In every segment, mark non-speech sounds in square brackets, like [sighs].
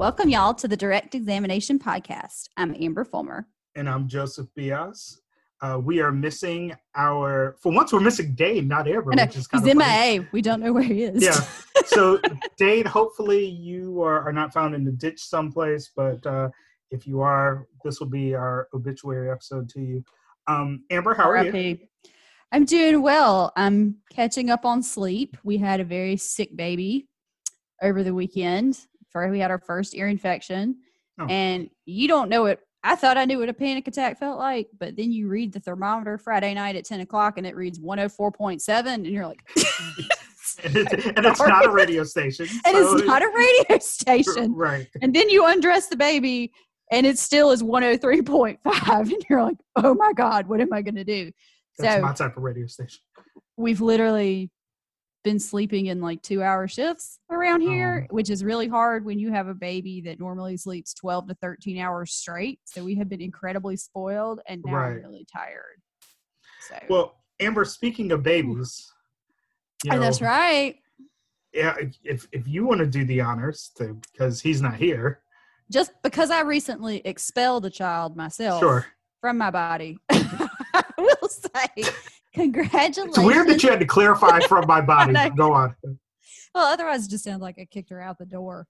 Welcome, y'all, to the Direct Examination Podcast. I'm Amber Fulmer. And I'm Joseph Bias. Uh, we are missing our, for once, we're missing Dane, not Amber. Which is He's MIA. We don't know where he is. Yeah. [laughs] So, Dane, hopefully you are, are not found in the ditch someplace, but uh, if you are, this will be our obituary episode to you. Um, Amber, how are you? I'm doing well. I'm catching up on sleep. We had a very sick baby over the weekend. We had our first ear infection, oh. and you don't know it. I thought I knew what a panic attack felt like, but then you read the thermometer Friday night at 10 o'clock and it reads 104.7, and you're like, [laughs] and, it's, and it's not a [laughs] radio station. So. And it's not a radio [laughs] station. Right. And then you undress the baby and it still is 103.5. And you're like, oh my God, what am I going to do? That's so, my type of radio station. We've literally been sleeping in like two hour shifts around here, oh. which is really hard when you have a baby that normally sleeps 12 to 13 hours straight. So we have been incredibly spoiled and now right. I'm really tired. So, well, Amber, speaking of babies, you know, oh, that's right. Yeah, if if you want to do the honors, to, because he's not here, just because I recently expelled a child myself sure. from my body, [laughs] I will say [laughs] congratulations. It's weird that you had to clarify [laughs] from my body. Go on. Well, otherwise, it just sounds like I kicked her out the door.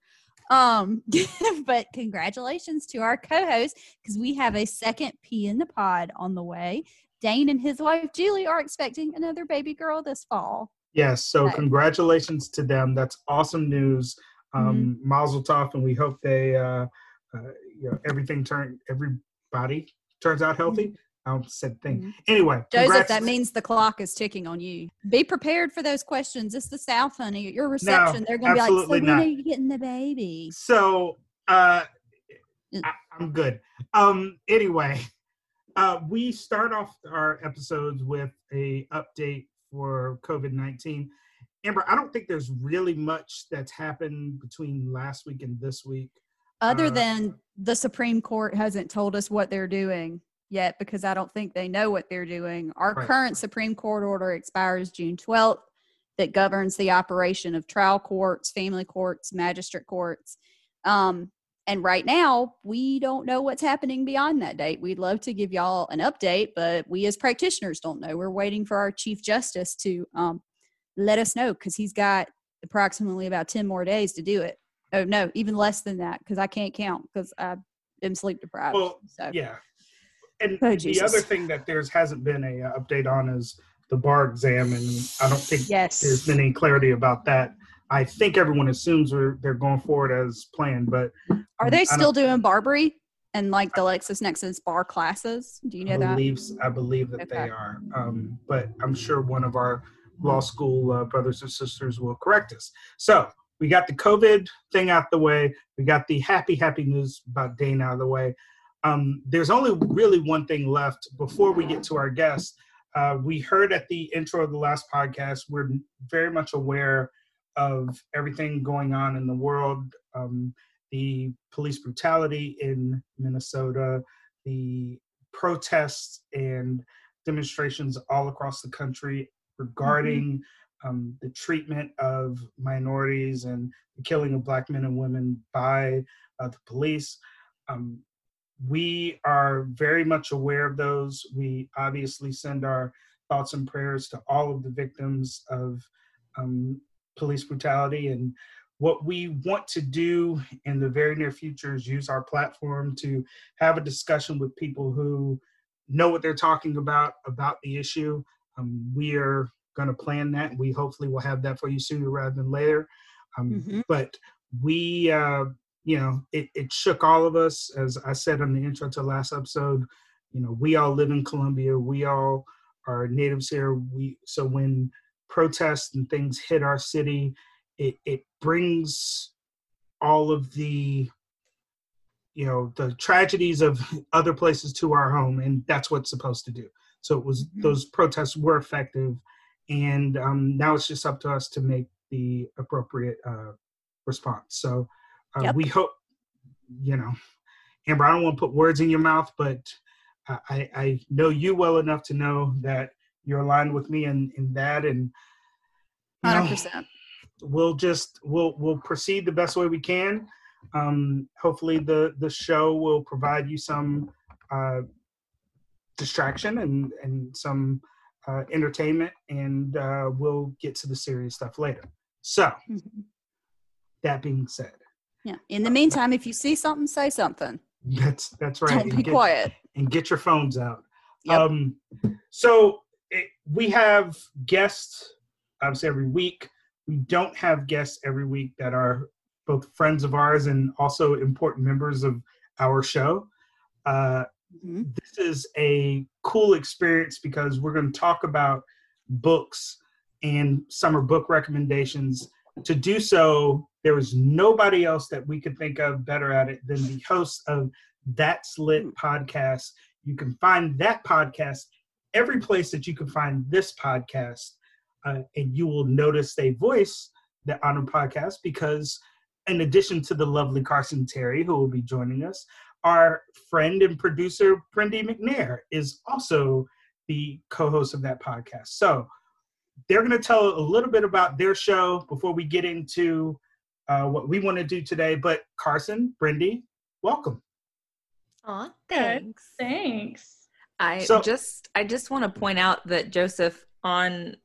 Um, [laughs] but congratulations to our co-host because we have a second P in the pod on the way. Dane and his wife Julie are expecting another baby girl this fall. Yes, so congratulations to them. That's awesome news. Um, mm-hmm. Mazel tov, and we hope they, uh, uh, you know, everything turn everybody turns out healthy. I said thing. Mm-hmm. Anyway, Joseph, that means the clock is ticking on you. Be prepared for those questions. It's the South, honey. At your reception, no, they're going to be like, "So when not. are you getting the baby?" So, uh, mm. I, am good. Um, anyway, uh, we start off our episodes with a update for COVID nineteen. Amber, I don't think there's really much that's happened between last week and this week. Other uh, than the Supreme Court hasn't told us what they're doing yet because I don't think they know what they're doing. Our right. current Supreme Court order expires June 12th that governs the operation of trial courts, family courts, magistrate courts. Um, and right now, we don't know what's happening beyond that date. We'd love to give y'all an update, but we as practitioners don't know. We're waiting for our Chief Justice to um, let us know because he's got approximately about 10 more days to do it. Oh, no, even less than that because I can't count because I am sleep deprived. Well, so. yeah. And oh, the other thing that there's hasn't been a uh, update on is the bar exam, and I don't think yes. there's been any clarity about that. I think everyone assumes they're, they're going forward as planned, but are they still doing BarBri and like the LexisNexis bar classes? Do you know I that? Believe, I believe that okay. they are, um, but I'm sure one of our law school uh, brothers and sisters will correct us. So we got the COVID thing out the way. We got the happy, happy news about Dane out of the way. Um, there's only really one thing left before we get to our guests. Uh, we heard at the intro of the last podcast, we're very much aware of everything going on in the world um, the police brutality in Minnesota, the protests and demonstrations all across the country regarding mm-hmm. um, the treatment of minorities and the killing of black men and women by uh, the police. Um, we are very much aware of those. We obviously send our thoughts and prayers to all of the victims of um, police brutality. And what we want to do in the very near future is use our platform to have a discussion with people who know what they're talking about about the issue. Um, we are going to plan that. We hopefully will have that for you sooner rather than later. Um, mm-hmm. But we uh, you know, it, it shook all of us. As I said on the intro to last episode, you know, we all live in Columbia. We all are natives here. We so when protests and things hit our city, it it brings all of the you know the tragedies of [laughs] other places to our home and that's what's supposed to do so it was mm-hmm. those protests were effective and um, now it's just up to us to make the appropriate uh, response so uh, yep. We hope, you know, Amber, I don't want to put words in your mouth, but I, I know you well enough to know that you're aligned with me in, in that. And, you 100%. we'll just, we'll, we'll proceed the best way we can. Um, hopefully, the the show will provide you some uh, distraction and and some uh, entertainment, and uh, we'll get to the serious stuff later. So, mm-hmm. that being said, yeah. In the meantime, if you see something, say something. That's that's right. Don't and be get, quiet. And get your phones out. Yep. Um, so it, we have guests obviously every week. We don't have guests every week that are both friends of ours and also important members of our show. Uh, mm-hmm. This is a cool experience because we're going to talk about books and summer book recommendations. To do so, there was nobody else that we could think of better at it than the host of That's Lit hmm. podcast. You can find that podcast every place that you can find this podcast, uh, and you will notice they voice the Honor podcast because, in addition to the lovely Carson Terry, who will be joining us, our friend and producer Brendy McNair is also the co-host of that podcast. So they're going to tell a little bit about their show before we get into uh, what we want to do today. But Carson, Brindy, welcome. Aw, thanks. Thanks. I so, just I just want to point out that Joseph on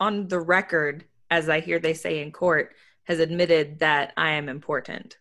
on the record, as I hear they say in court, has admitted that I am important.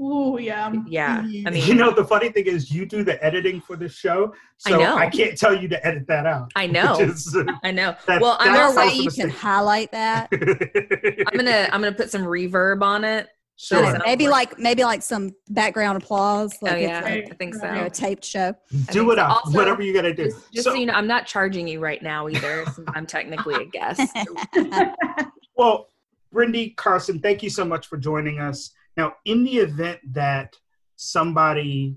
Oh yeah. Yeah. I mm-hmm. mean You know the funny thing is you do the editing for the show. So I, know. I can't tell you to edit that out. I [laughs] know. Is, uh, I know. That, well I'm there a way you can highlight that. I'm gonna [laughs] I'm gonna put some reverb on it. Sure. Maybe like maybe like some background applause. Oh, like oh yeah, I think so. You know, a taped show. Do it up. Also, whatever you gotta do. Just, just so, so, you know, I'm not charging you right now either. I'm technically a guest. [laughs] well, Brindy Carson, thank you so much for joining us. Now, in the event that somebody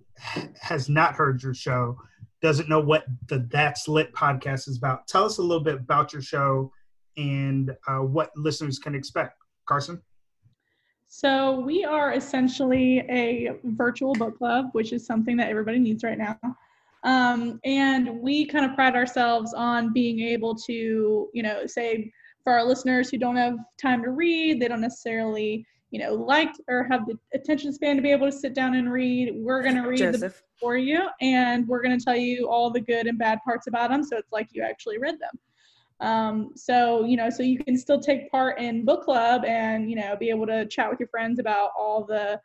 has not heard your show, doesn't know what the That's Lit podcast is about, tell us a little bit about your show and uh, what listeners can expect. Carson? So, we are essentially a virtual book club, which is something that everybody needs right now. Um, and we kind of pride ourselves on being able to, you know, say for our listeners who don't have time to read, they don't necessarily you know, liked or have the attention span to be able to sit down and read, we're going to read Joseph. the for you and we're going to tell you all the good and bad parts about them. So it's like you actually read them. Um, so, you know, so you can still take part in book club and, you know, be able to chat with your friends about all the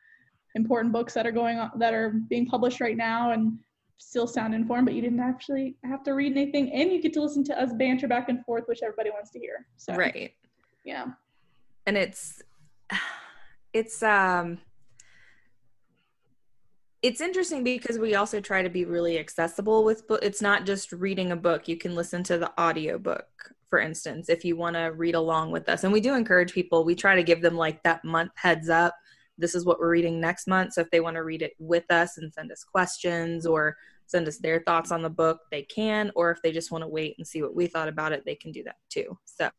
important books that are going on, that are being published right now and still sound informed, but you didn't actually have to read anything. And you get to listen to us banter back and forth, which everybody wants to hear. So, right. Yeah. And it's, it's um it's interesting because we also try to be really accessible with book it's not just reading a book you can listen to the audiobook for instance if you want to read along with us and we do encourage people we try to give them like that month heads up this is what we're reading next month so if they want to read it with us and send us questions or send us their thoughts on the book they can or if they just want to wait and see what we thought about it they can do that too so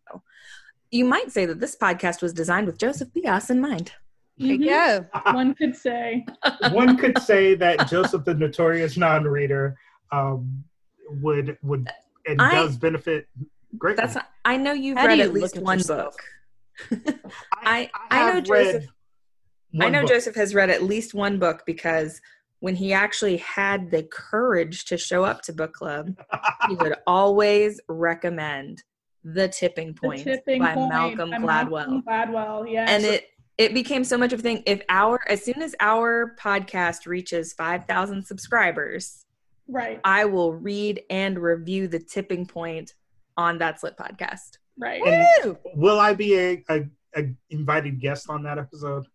you might say that this podcast was designed with joseph bias in mind Mm-hmm. go. [laughs] One could say. [laughs] One could say that Joseph, the notorious non-reader, um, would would and I, does benefit greatly. That's not, I know you've How read you at least one book. [laughs] I, I, I know Joseph. I know book. Joseph has read at least one book because when he actually had the courage to show up to book club, he would always recommend The Tipping Point the tipping by point Malcolm by Gladwell. Malcolm Gladwell, yeah. And it it became so much of a thing. If our as soon as our podcast reaches five thousand subscribers, right, I will read and review the tipping point on that Lit podcast. Right. will I be a, a, a invited guest on that episode?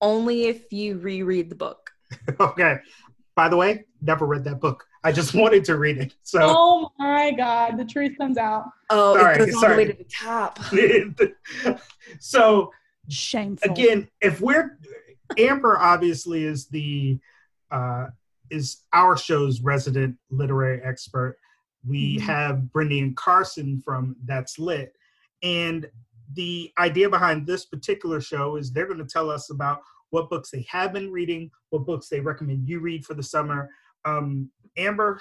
Only if you reread the book. [laughs] okay. By the way, never read that book. I just wanted to read it. So. Oh my God, the truth comes out. Oh, sorry, it goes all the way to the top. [laughs] so Shameful. Again, if we're Amber, obviously is the uh, is our show's resident literary expert. We mm-hmm. have Brindy and Carson from That's Lit, and the idea behind this particular show is they're going to tell us about what books they have been reading, what books they recommend you read for the summer. Um, Amber,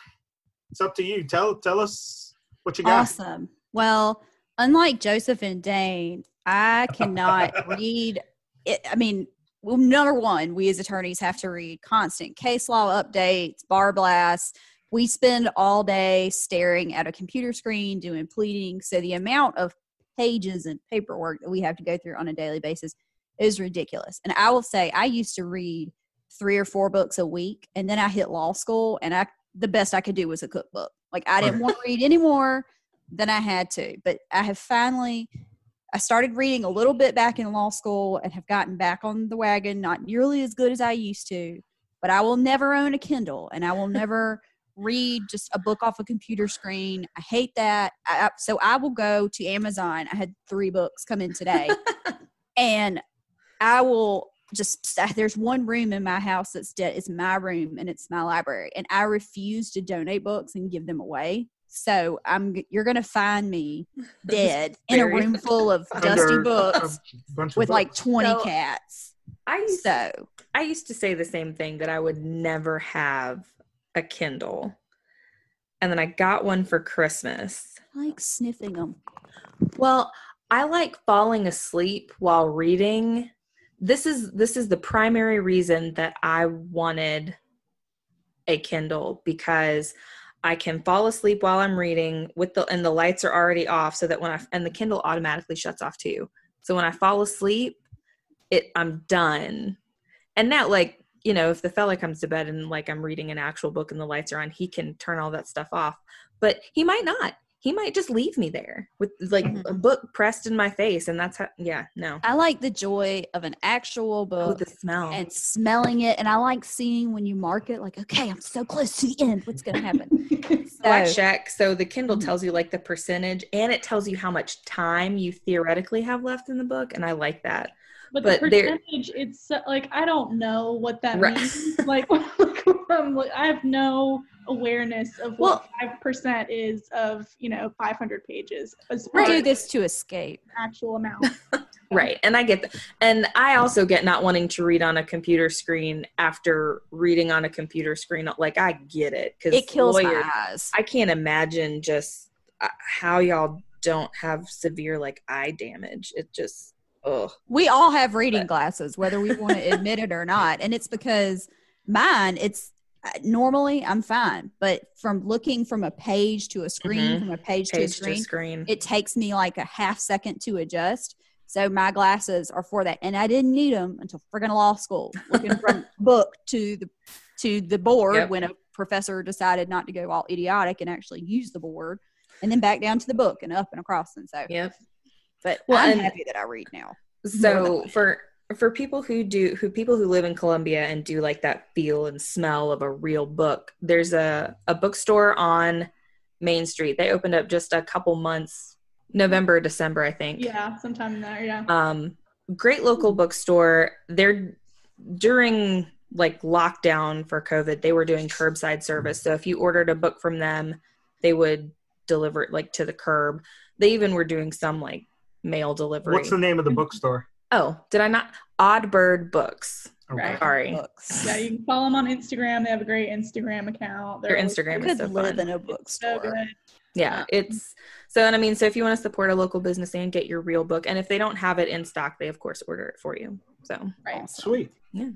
it's up to you. Tell tell us what you got. Awesome. Well, unlike Joseph and Dane, I cannot [laughs] read it. I mean, well, number one, we as attorneys have to read constant case law updates, bar blasts. We spend all day staring at a computer screen doing pleading. So the amount of pages and paperwork that we have to go through on a daily basis is ridiculous. And I will say, I used to read three or four books a week, and then I hit law school, and I the best I could do was a cookbook. Like I didn't want to read anymore than I had to, but I have finally I started reading a little bit back in law school and have gotten back on the wagon, not nearly as good as I used to, but I will never own a Kindle and I will [laughs] never read just a book off a computer screen. I hate that. I, so I will go to Amazon. I had three books come in today [laughs] and I will just there's one room in my house that's dead it's my room and it's my library and i refuse to donate books and give them away so I'm you're gonna find me [laughs] dead in a room full of [laughs] dusty books with books. like 20 so cats. I used so I used to say the same thing that I would never have a Kindle. And then I got one for Christmas. I like sniffing them. Well, I like falling asleep while reading. This is this is the primary reason that I wanted a Kindle because I can fall asleep while I'm reading with the and the lights are already off so that when I and the Kindle automatically shuts off too. So when I fall asleep, it I'm done. And now like, you know, if the fella comes to bed and like I'm reading an actual book and the lights are on, he can turn all that stuff off. But he might not he might just leave me there with like mm-hmm. a book pressed in my face and that's how yeah no. I like the joy of an actual book the smell. and smelling it and i like seeing when you mark it like okay i'm so close to the end. What's gonna happen? [laughs] So I check. so the kindle mm-hmm. tells you like the percentage and it tells you how much time you theoretically have left in the book and i like that. But, but the percentage it's like i don't know what that right. means. Like, [laughs] [laughs] [laughs] like i have no awareness of what five percent is of you know 500 pages. We do this to escape actual amount. [laughs] right, and I get that, and I also get not wanting to read on a computer screen after reading on a computer screen. Like I get it because it kills lawyers, my eyes. I can't imagine just uh, how y'all don't have severe like eye damage. It just Ugh. We all have reading glasses, whether we want to admit it or not. And it's because mine, it's normally I'm fine, but from looking from a page to a screen, mm-hmm. from a page, page to, a screen, to screen, it takes me like a half second to adjust. So my glasses are for that, and I didn't need them until friggin' law school, looking from [laughs] book to the to the board yep. when a professor decided not to go all idiotic and actually use the board, and then back down to the book and up and across. And so, yep. But well, I'm happy that I read now. So for for people who do who people who live in Columbia and do like that feel and smell of a real book, there's a a bookstore on Main Street. They opened up just a couple months, November, December, I think. Yeah, sometime in there. Yeah. Um, great local bookstore. They're during like lockdown for COVID, they were doing curbside service. So if you ordered a book from them, they would deliver it like to the curb. They even were doing some like mail delivery. What's the name of the bookstore? Oh, did I not? Odd Bird Books. Okay. Sorry. Books. Yeah, you can follow them on Instagram. They have a great Instagram account. They're Their Instagram is so live fun. in a bookstore. So yeah, um, it's so. And I mean, so if you want to support a local business and get your real book, and if they don't have it in stock, they of course order it for you. So right, sweet. Yeah.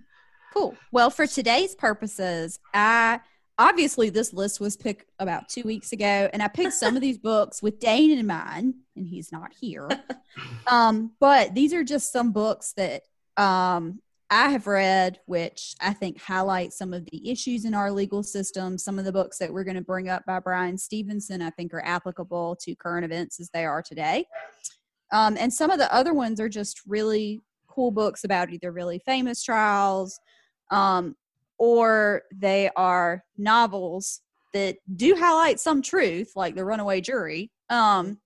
Cool. Well, for today's purposes, I obviously this list was picked about two weeks ago and i picked some of these books with dane in mind and he's not here. [laughs] Um, but these are just some books that um, i have read which i think highlight some of the issues in our legal system. Some of the books that we're going to bring up by Bryan Stevenson i think are applicable to current events as they are today. Um, and some of the other ones are just really cool books about either really famous trials um, or they are novels that do highlight some truth, like The Runaway Jury, um,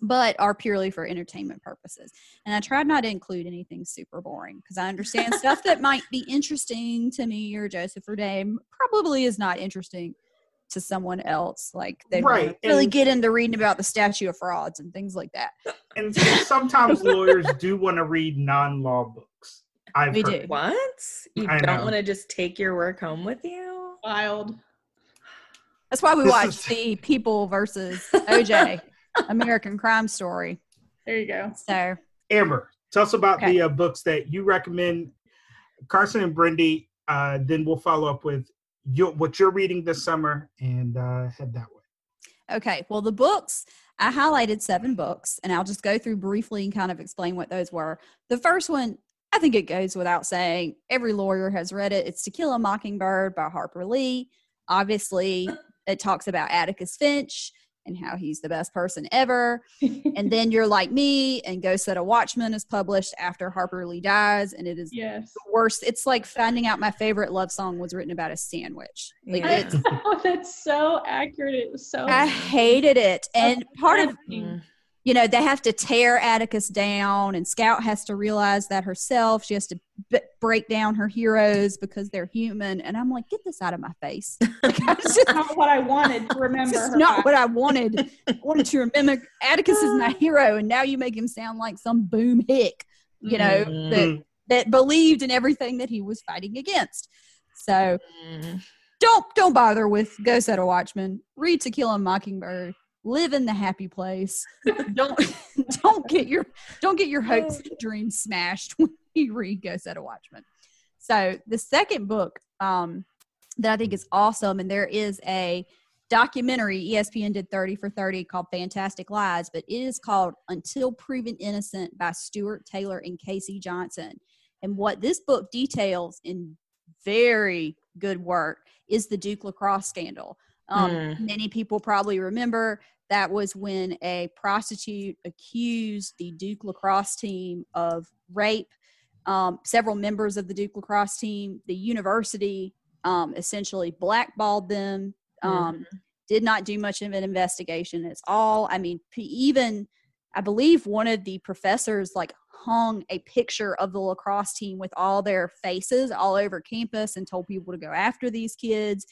but are purely for entertainment purposes. And I tried not to include anything super boring because I understand stuff that might be interesting to me or Joseph or Dane probably is not interesting to someone else. Like they right. really and, get into reading about the statute of frauds and things like that. And sometimes lawyers do want to read non-law books. I've we heard. do. What? You I don't want to just take your work home with you? Wild. That's why we this watch is... the People versus OJ [laughs] American Crime Story. There you go. So, Amber, tell us about okay. the uh, books that you recommend Carson and Brindy, uh, then we'll follow up with your, what you're reading this summer and uh, head that way. Okay. Well, the books, I highlighted seven books, and I'll just go through briefly and kind of explain what those were. The first one, I think it goes without saying, every lawyer has read it. It's To Kill a Mockingbird by Harper Lee. Obviously, it talks about Atticus Finch and how he's the best person ever. and [laughs] then you're like me, and Go Set a Watchman is published after Harper Lee dies, and it is yes. the worst. It's like finding out my favorite love song was written about a sandwich. Like Yeah. it's, [laughs] oh, that's so accurate. It was so. I hated it, and part of Mm. You know they have to tear Atticus down, and Scout has to realize that herself. She has to b- break down her heroes because they're human, and I'm like, get this out of my face. [laughs] Like, I just, not what I wanted to [laughs] remember. her not what I wanted. I wanted to remember Atticus is my [laughs] hero, and now you make him sound like some boom hick, you know, Mhm. that that believed in everything that he was fighting against. So Mm. don't don't bother with Go Set a Watchman. Read To Kill a Mockingbird. Live in the happy place. [laughs] don't don't get your don't get your hopes and dreams smashed when [laughs] you read Go Set a Watchman. So the second book um, that I think is awesome, and there is a documentary ESPN did 30 for 30 called Fantastic Lies, but it is called Until Proven Innocent by Stuart Taylor and KC Johnson. And what this book details in very good work is the Duke lacrosse scandal. Um, Mm. Many people probably remember that was when a prostitute accused the Duke lacrosse team of rape. Um, several members of the Duke lacrosse team, the university um, essentially blackballed them, um, did not do much of an investigation. at all, I mean, even I believe one of the professors like hung a picture of the lacrosse team with all their faces all over campus and told people to go after these kids.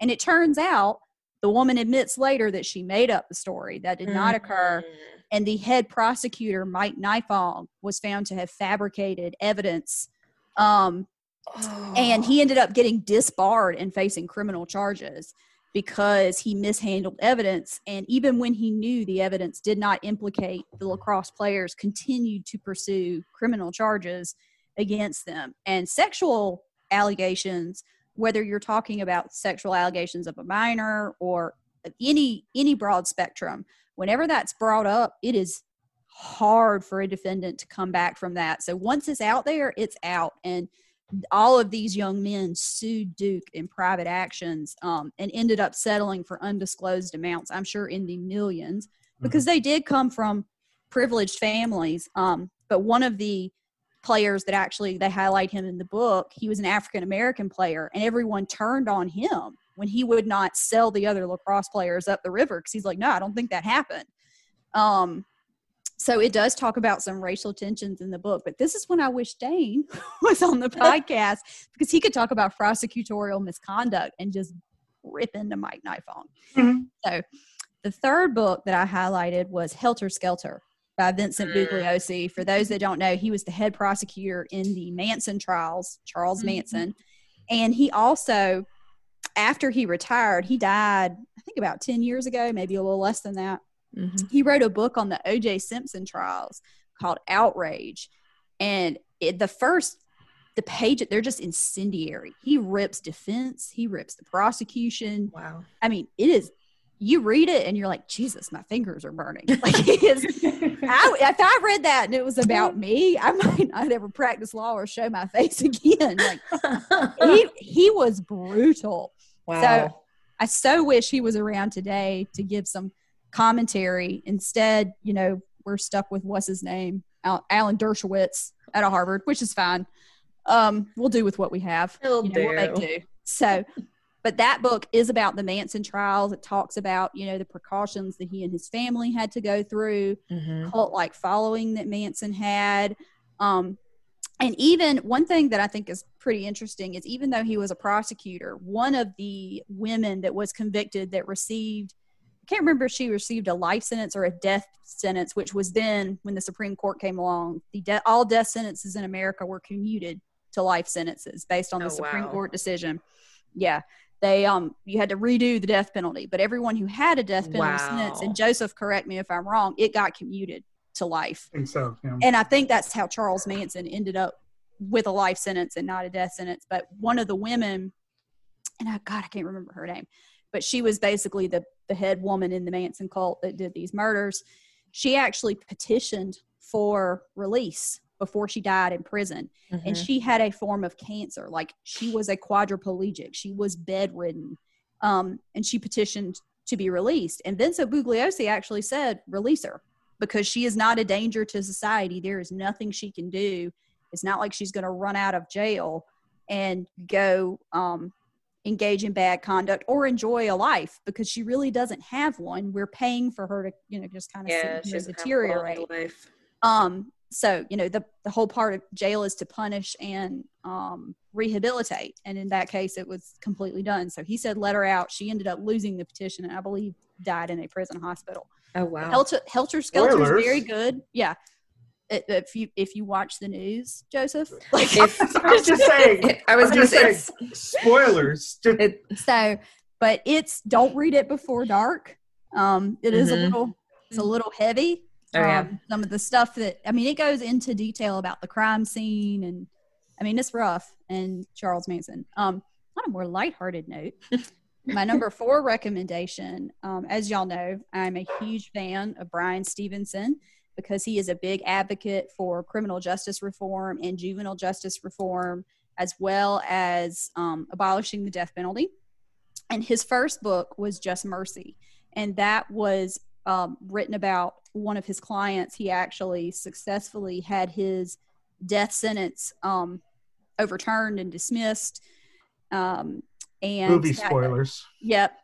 And it turns out the woman admits later that she made up the story. That did not occur. And the head prosecutor, Mike Nifong, was found to have fabricated evidence. Um, Oh. and he ended up getting disbarred and facing criminal charges because he mishandled evidence and even when he knew the evidence did not implicate the lacrosse players continued to pursue criminal charges against them and sexual allegations whether you're talking about sexual allegations of a minor or any any broad spectrum whenever that's brought up it is hard for a defendant to come back from that. So once it's out there it's out. And all of these young men sued Duke in private actions um, and ended up settling for undisclosed amounts, I'm sure in the millions, because they did come from privileged families. Um, but one of the players that actually they highlight him in the book, he was an African American player, and everyone turned on him when he would not sell the other lacrosse players up the river because he's like, no, I don't think that happened. Um, so it does talk about some racial tensions in the book, but this is when I wish Dane [laughs] was on the [laughs] podcast because he could talk about prosecutorial misconduct and just rip into Mike Nifong. Mhm. So the third book that I highlighted was Helter Skelter by Vincent Mm. Bugliosi. For those that don't know, he was the head prosecutor in the Manson trials, Charles Mhm. Manson. And he also, after he retired, he died, I think about 10 years ago, maybe a little less than that Mhm. he wrote a book on the OJ Simpson trials called Outrage. And it, the first, the page, they're just incendiary. He rips defense, he rips the prosecution. Wow. I mean, it is, you read it and you're like, Jesus, my fingers are burning. [laughs] Like, it is, I, if I read that and it was about me, I might not ever practice law or show my face [laughs] again. Like, he, he was brutal. wow. I so wish he was around today to give some commentary. Instead, you know, we're stuck with what's his name, Al- Alan Dershowitz out of Harvard, which is fine. Um, we'll do with what we have. It'll You know, we'll make do. do. So, but that book is about the Manson trials. It talks about you know the precautions that he and his family had to go through Mhm. cult like following that Manson had. Um, and even one thing that I think is pretty interesting is even though he was a prosecutor, one of the women that was convicted that received, I can't remember if she received a life sentence or a death sentence, which was then when the Supreme Court came along, the de- all death sentences in America were commuted to life sentences based on the Oh, Supreme wow. Court decision. Yeah. They um you had to redo the death penalty, but everyone who had a death penalty sentence, and Joseph, correct me if I'm wrong, it got commuted to life. I think so. Yeah. And I think that's how Charles Manson ended up with a life sentence and not a death sentence. But one of the women, and I God, I can't remember her name, but she was basically the the head woman in the Manson cult that did these murders. She actually petitioned for release before she died in prison. Mm-hmm. And she had a form of cancer. Like she was a quadriplegic. She was bedridden. Um, and she petitioned to be released. And Vincent Bugliosi actually said, release her because she is not a danger to society. There is nothing she can do. It's not like she's going to run out of jail and go um, engage in bad conduct or enjoy a life because she really doesn't have one. We're paying for her to, you know, just kind of yeah, deteriorate. Um, so you know the the whole part of jail is to punish and um, rehabilitate, and in that case, it was completely done. So he said, "Let her out." She ended up losing the petition, and I believe died in a prison hospital. Oh wow! Helter, Helter Skelter is very good. Yeah, if you if you watch the news, Joseph. [laughs] Like, if, I was just saying. I was just, to say spoilers. It, so, but it's don't read it before dark. Um, it is mm-hmm. a little it's a little heavy. Oh, yeah. Um, some of the stuff that I mean, it goes into detail about the crime scene, and I mean, it's rough. And Charles Manson. Um, on a more lighthearted note, [laughs] my number four recommendation, um, as y'all know, I'm a huge fan of Bryan Stevenson because he is a big advocate for criminal justice reform and juvenile justice reform, as well as um, abolishing the death penalty. And his first book was Just Mercy, and that was um, written about one of his clients. He actually successfully had his death sentence um, overturned and dismissed. Um, and movie spoilers. Yep.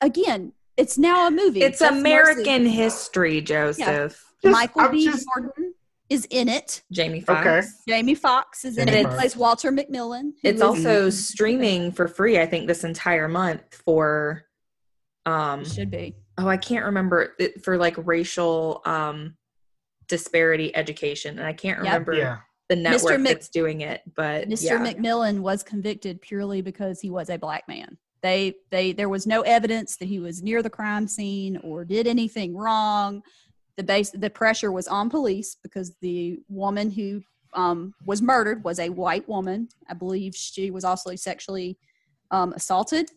Again, it's now a movie. It's American Mercy. history, Joseph. Just, Michael I'm B. Just... Jordan is in it. Jamie Foxx. Okay. Jamie Foxx is Jamie in it. He plays Walter McMillian. It's also streaming for free, I think, this entire month for um should be. Oh, I can't remember it, for like racial um disparity education. And I can't remember yep. yeah. the network Mc, that's doing it, but Mr. Yeah. McMillian was convicted purely because he was a black man. They they there was no evidence that he was near the crime scene or did anything wrong the base the pressure was on police because the woman who um, was murdered was a white woman. I believe she was also sexually um, assaulted,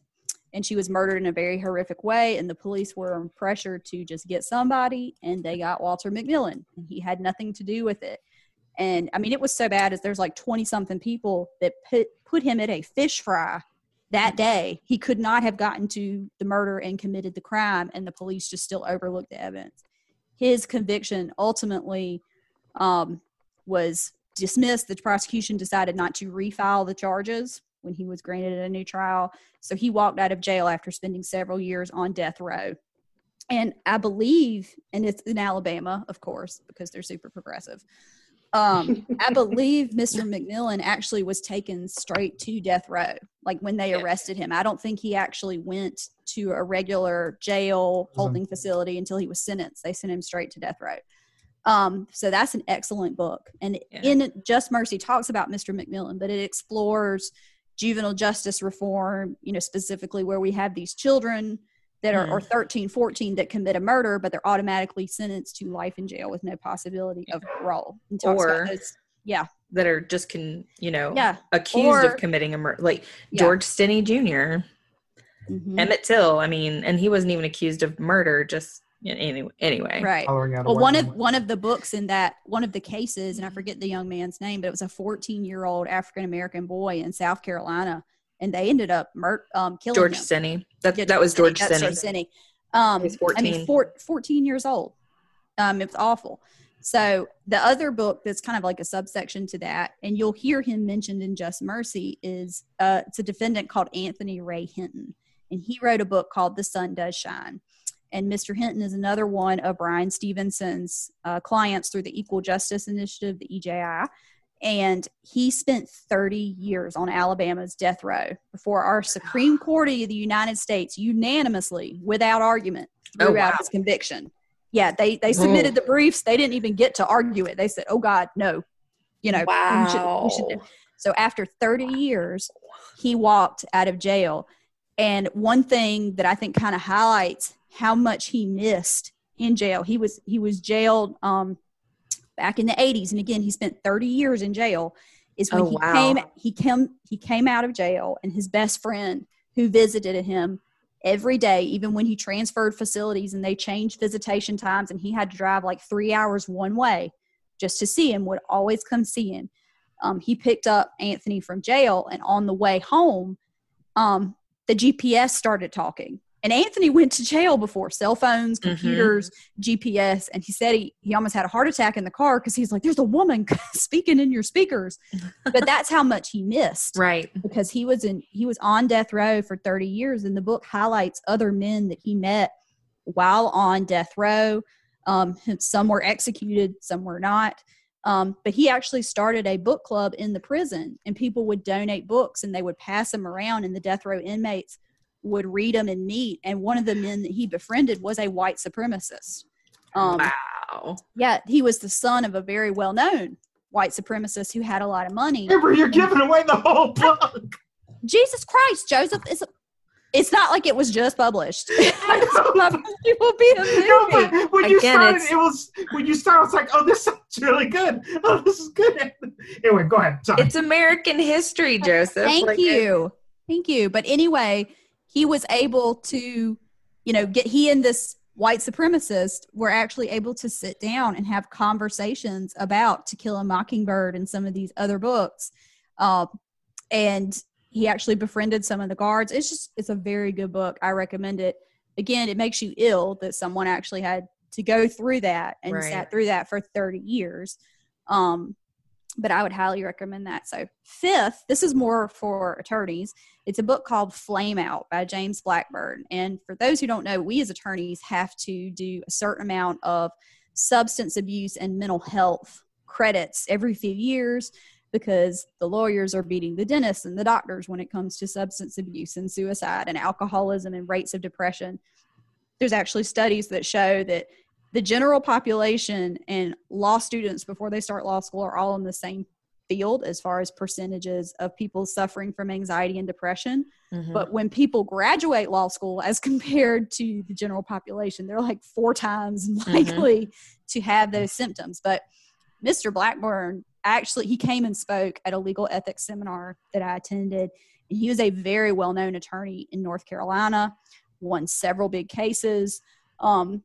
and she was murdered in a very horrific way. And the police were under pressure to just get somebody, and they got Walter McMillian and he had nothing to do with it. And I mean, it was so bad as there's like 20 something people that put put him at a fish fry that day. He could not have gotten to the murder and committed the crime, and the police just still overlooked the evidence his conviction ultimately um, was dismissed. The prosecution decided not to refile the charges when he was granted a new trial. So he walked out of jail after spending several years on death row. And I believe, and it's in Alabama, of course, because they're super progressive. Um, I [laughs] believe Mr. McMillian actually was taken straight to death row, like when they arrested him. I don't think he actually went to a regular jail mm-hmm. holding facility until he was sentenced. They sent him straight to death row. Um, so that's an excellent book. And yeah. in Just Mercy talks about Mr. McMillian, but it explores juvenile justice reform, you know, specifically where we have these children that are, mm. or 13, 14 that commit a murder, but they're automatically sentenced to life in jail with no possibility of parole. Or, those, yeah. That are just, can you know, yeah. accused or, of committing a murder. Like yeah. George Stinney jr., mm-hmm. Emmett Till, I mean, and he wasn't even accused of murder, just anyway anyway right well one of one of the books in that one of the cases and i forget the young man's name but it was a 14 year old african american boy in south carolina and they ended up mur- um, killing George him. Stinney. That, that was George Stinney. George Stinney. Um, He's 14. I mean, four, 14 years old. Um, it's awful. So the other book that's kind of like a subsection to that, and you'll hear him mentioned in Just Mercy, is uh, it's a defendant called Anthony Ray Hinton, and he wrote a book called The Sun Does Shine. And Mr. Hinton is another one of Bryan Stevenson's uh, clients through the Equal Justice Initiative, the EJI and he spent 30 years on Alabama's death row before our Supreme [sighs] Court of the United States unanimously, without argument, threw oh, wow. out his conviction. Yeah, they they submitted the briefs. They didn't even get to argue it. They said, "Oh God, no," you know. Wow. We should, we should so after 30 years, he walked out of jail. And one thing that I think kind of highlights how much he missed in jail. He was he was jailed um, back in the 80s, and again, he spent 30 years in jail, is when Oh, he wow. came he came he came out of jail and his best friend he came he came out of jail and his best friend who visited him every day even when he transferred facilities and they changed visitation times and he had to drive like three hours one way just to see him would always come see him um, he picked up anthony from jail and on the way home um, the gps started talking and anthony went to jail before cell phones Mhm. computers gps and he said he, he almost had a heart attack in the car because he's like there's a woman [laughs] speaking in your speakers [laughs] but that's how much he missed Right. because he was in he was on death row for 30 years and the book highlights other men that he met while on death row um, [laughs] some were executed some were not um, but he actually started a book club in the prison and people would donate books and they would pass them around and the death row inmates would read them and meet and one of the men that he befriended was a white supremacist um, wow. yeah he was the son of a very well-known white supremacist who had a lot of money Amber, you're giving away the whole book. Jesus Christ, Joseph is. It's not like it was just published. [laughs] know. it will be a No, but when you Again, started, it's- it was when you started. I was like, "Oh, this sounds really good. [laughs] Oh, this is good." Anyway, go ahead. Sorry. It's American history, Joseph. Thank Like, you, thank you. But anyway, he was able to, you know, get he and this white supremacist were actually able to sit down and have conversations about To Kill a Mockingbird and some of these other books, uh, and he actually befriended some of the guards. It's just it's a very good book. I recommend it. Again, it makes you ill that someone actually had to go through that and Right. sat through that for 30 years. Um, but I would highly recommend that. So, fifth, this is more for attorneys. It's a book called Flame Out by James Blackburn. And for those who don't know, we as attorneys have to do a certain amount of substance abuse and mental health credits every few years because the lawyers are beating the dentists and the doctors when it comes to substance abuse and suicide and alcoholism and rates of depression. There's actually studies that show that the general population and law students before they start law school are all in the same field as far as percentages of people suffering from anxiety and depression. Mhm. But when people graduate law school as [laughs] compared to the general population, they're like four times [laughs] likely to have those symptoms. But Mr. Blackburn actually he came and spoke at a legal ethics seminar that I attended. And he was a very well-known attorney in North Carolina, won several big cases, um,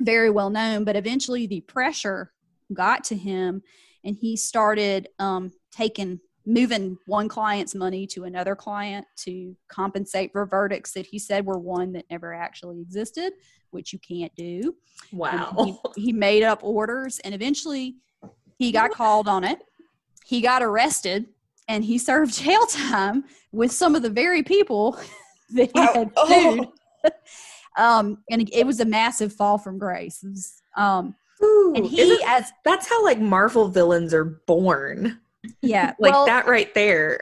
very well known. But eventually, the pressure got to him, and he started um, taking moving one client's money to another client to compensate for verdicts that he said were one that never actually existed, which you can't do. Wow. He, [laughs] he made up orders and eventually he got called on it. He got arrested and he served jail time with some of the very people [laughs] that he had sued. Um, and it, it was a massive fall from grace. Was, um, Ooh, and he, isn't- as that's how like Marvel villains are born. yeah, [laughs] Like well, that right there.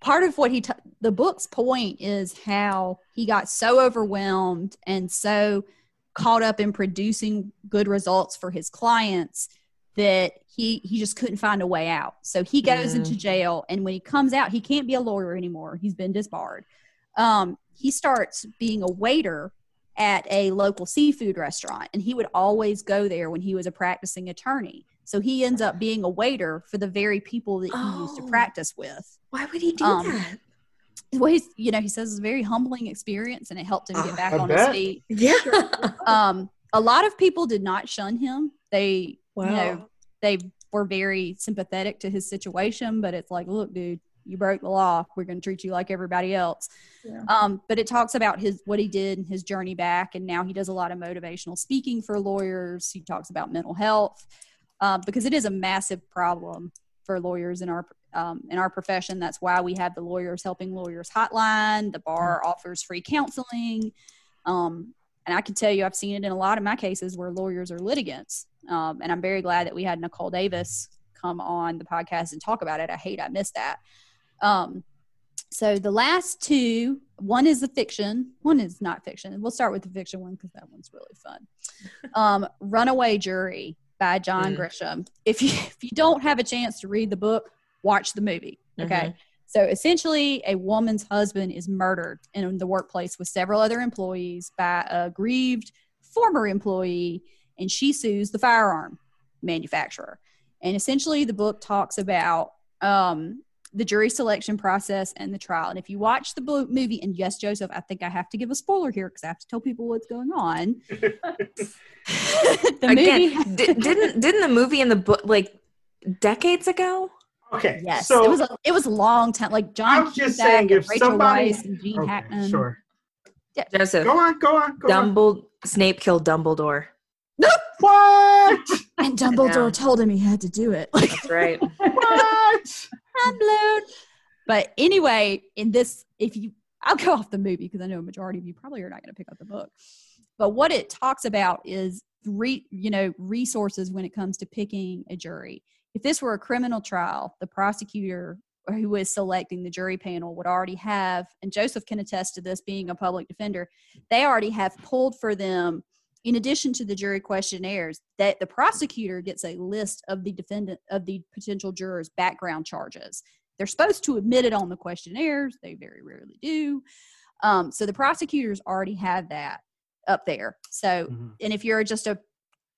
part of what he t- the book's point is how he got so overwhelmed and so caught up in producing good results for his clients that he he just couldn't find a way out so he goes Mm. into jail and when he comes out he can't be a lawyer anymore he's been disbarred um, he starts being a waiter at a local seafood restaurant and he would always go there when he was a practicing attorney so he ends up being a waiter for the very people that he used to Oh. practice with Why would he do Um, that? well, he's, you know, he says it's a very humbling experience and it helped him Ah, get back I on bet. his feet. Yeah. [laughs] Um, a lot of people did not shun him. They, wow. you know, they were very sympathetic to his situation, but it's like, look, dude, you broke the law. We're going to treat you like everybody else. Yeah. Um, but it talks about his what he did and his journey back, and now he does a lot of motivational speaking for lawyers. He talks about mental health uh, because it is a massive problem for lawyers in our um, in our profession. That's why we have the Lawyers Helping Lawyers Hotline. The bar offers free counseling, um, and I can tell you, I've seen it in a lot of my cases where lawyers are litigants. Um, and I'm very glad that we had Nicole Davis come on the podcast and talk about it. I hate I missed that. Um, so the last two, one is a fiction, one is not fiction. We'll start with the fiction one because that one's really fun. Um, Runaway Jury by John Mm. Grisham. If you if you don't have a chance to read the book, watch the movie. Okay. Mhm. So essentially, a woman's husband is murdered in the workplace with several other employees by a grieved former employee, and she sues the firearm manufacturer. And essentially, the book talks about um, the jury selection process and the trial. And if you watch the bo- movie, and yes, Joseph, I think I have to give a spoiler here because I have to tell people what's going on. [laughs] [laughs] the Again, movie d- didn't didn't the movie and the book like decades ago? Okay. Yes. So it was a it was a long time. Like John. I'm just saying, if Rachel somebody, Weisz and Gene okay, Hackman. Sure. Yeah. Joseph. Go on. Go on. Go Dumbledore. On. Snape killed Dumbledore. what? And Dumbledore told him he had to do it. [laughs] That's right. what? Blown. But anyway, in this, if you, I'll go off the movie because I know a majority of you probably are not going to pick up the book. But what it talks about is, re, you know, resources when it comes to picking a jury. If this were a criminal trial, the prosecutor who is selecting the jury panel would already have, and Joseph can attest to this being a public defender, they already have pulled for them in addition to the jury questionnaires that the prosecutor gets a list of the defendant of the potential jurors background charges. They're supposed to admit it on the questionnaires. They very rarely do. Um, so the prosecutors already have that up there. So mm-hmm. and if you're just a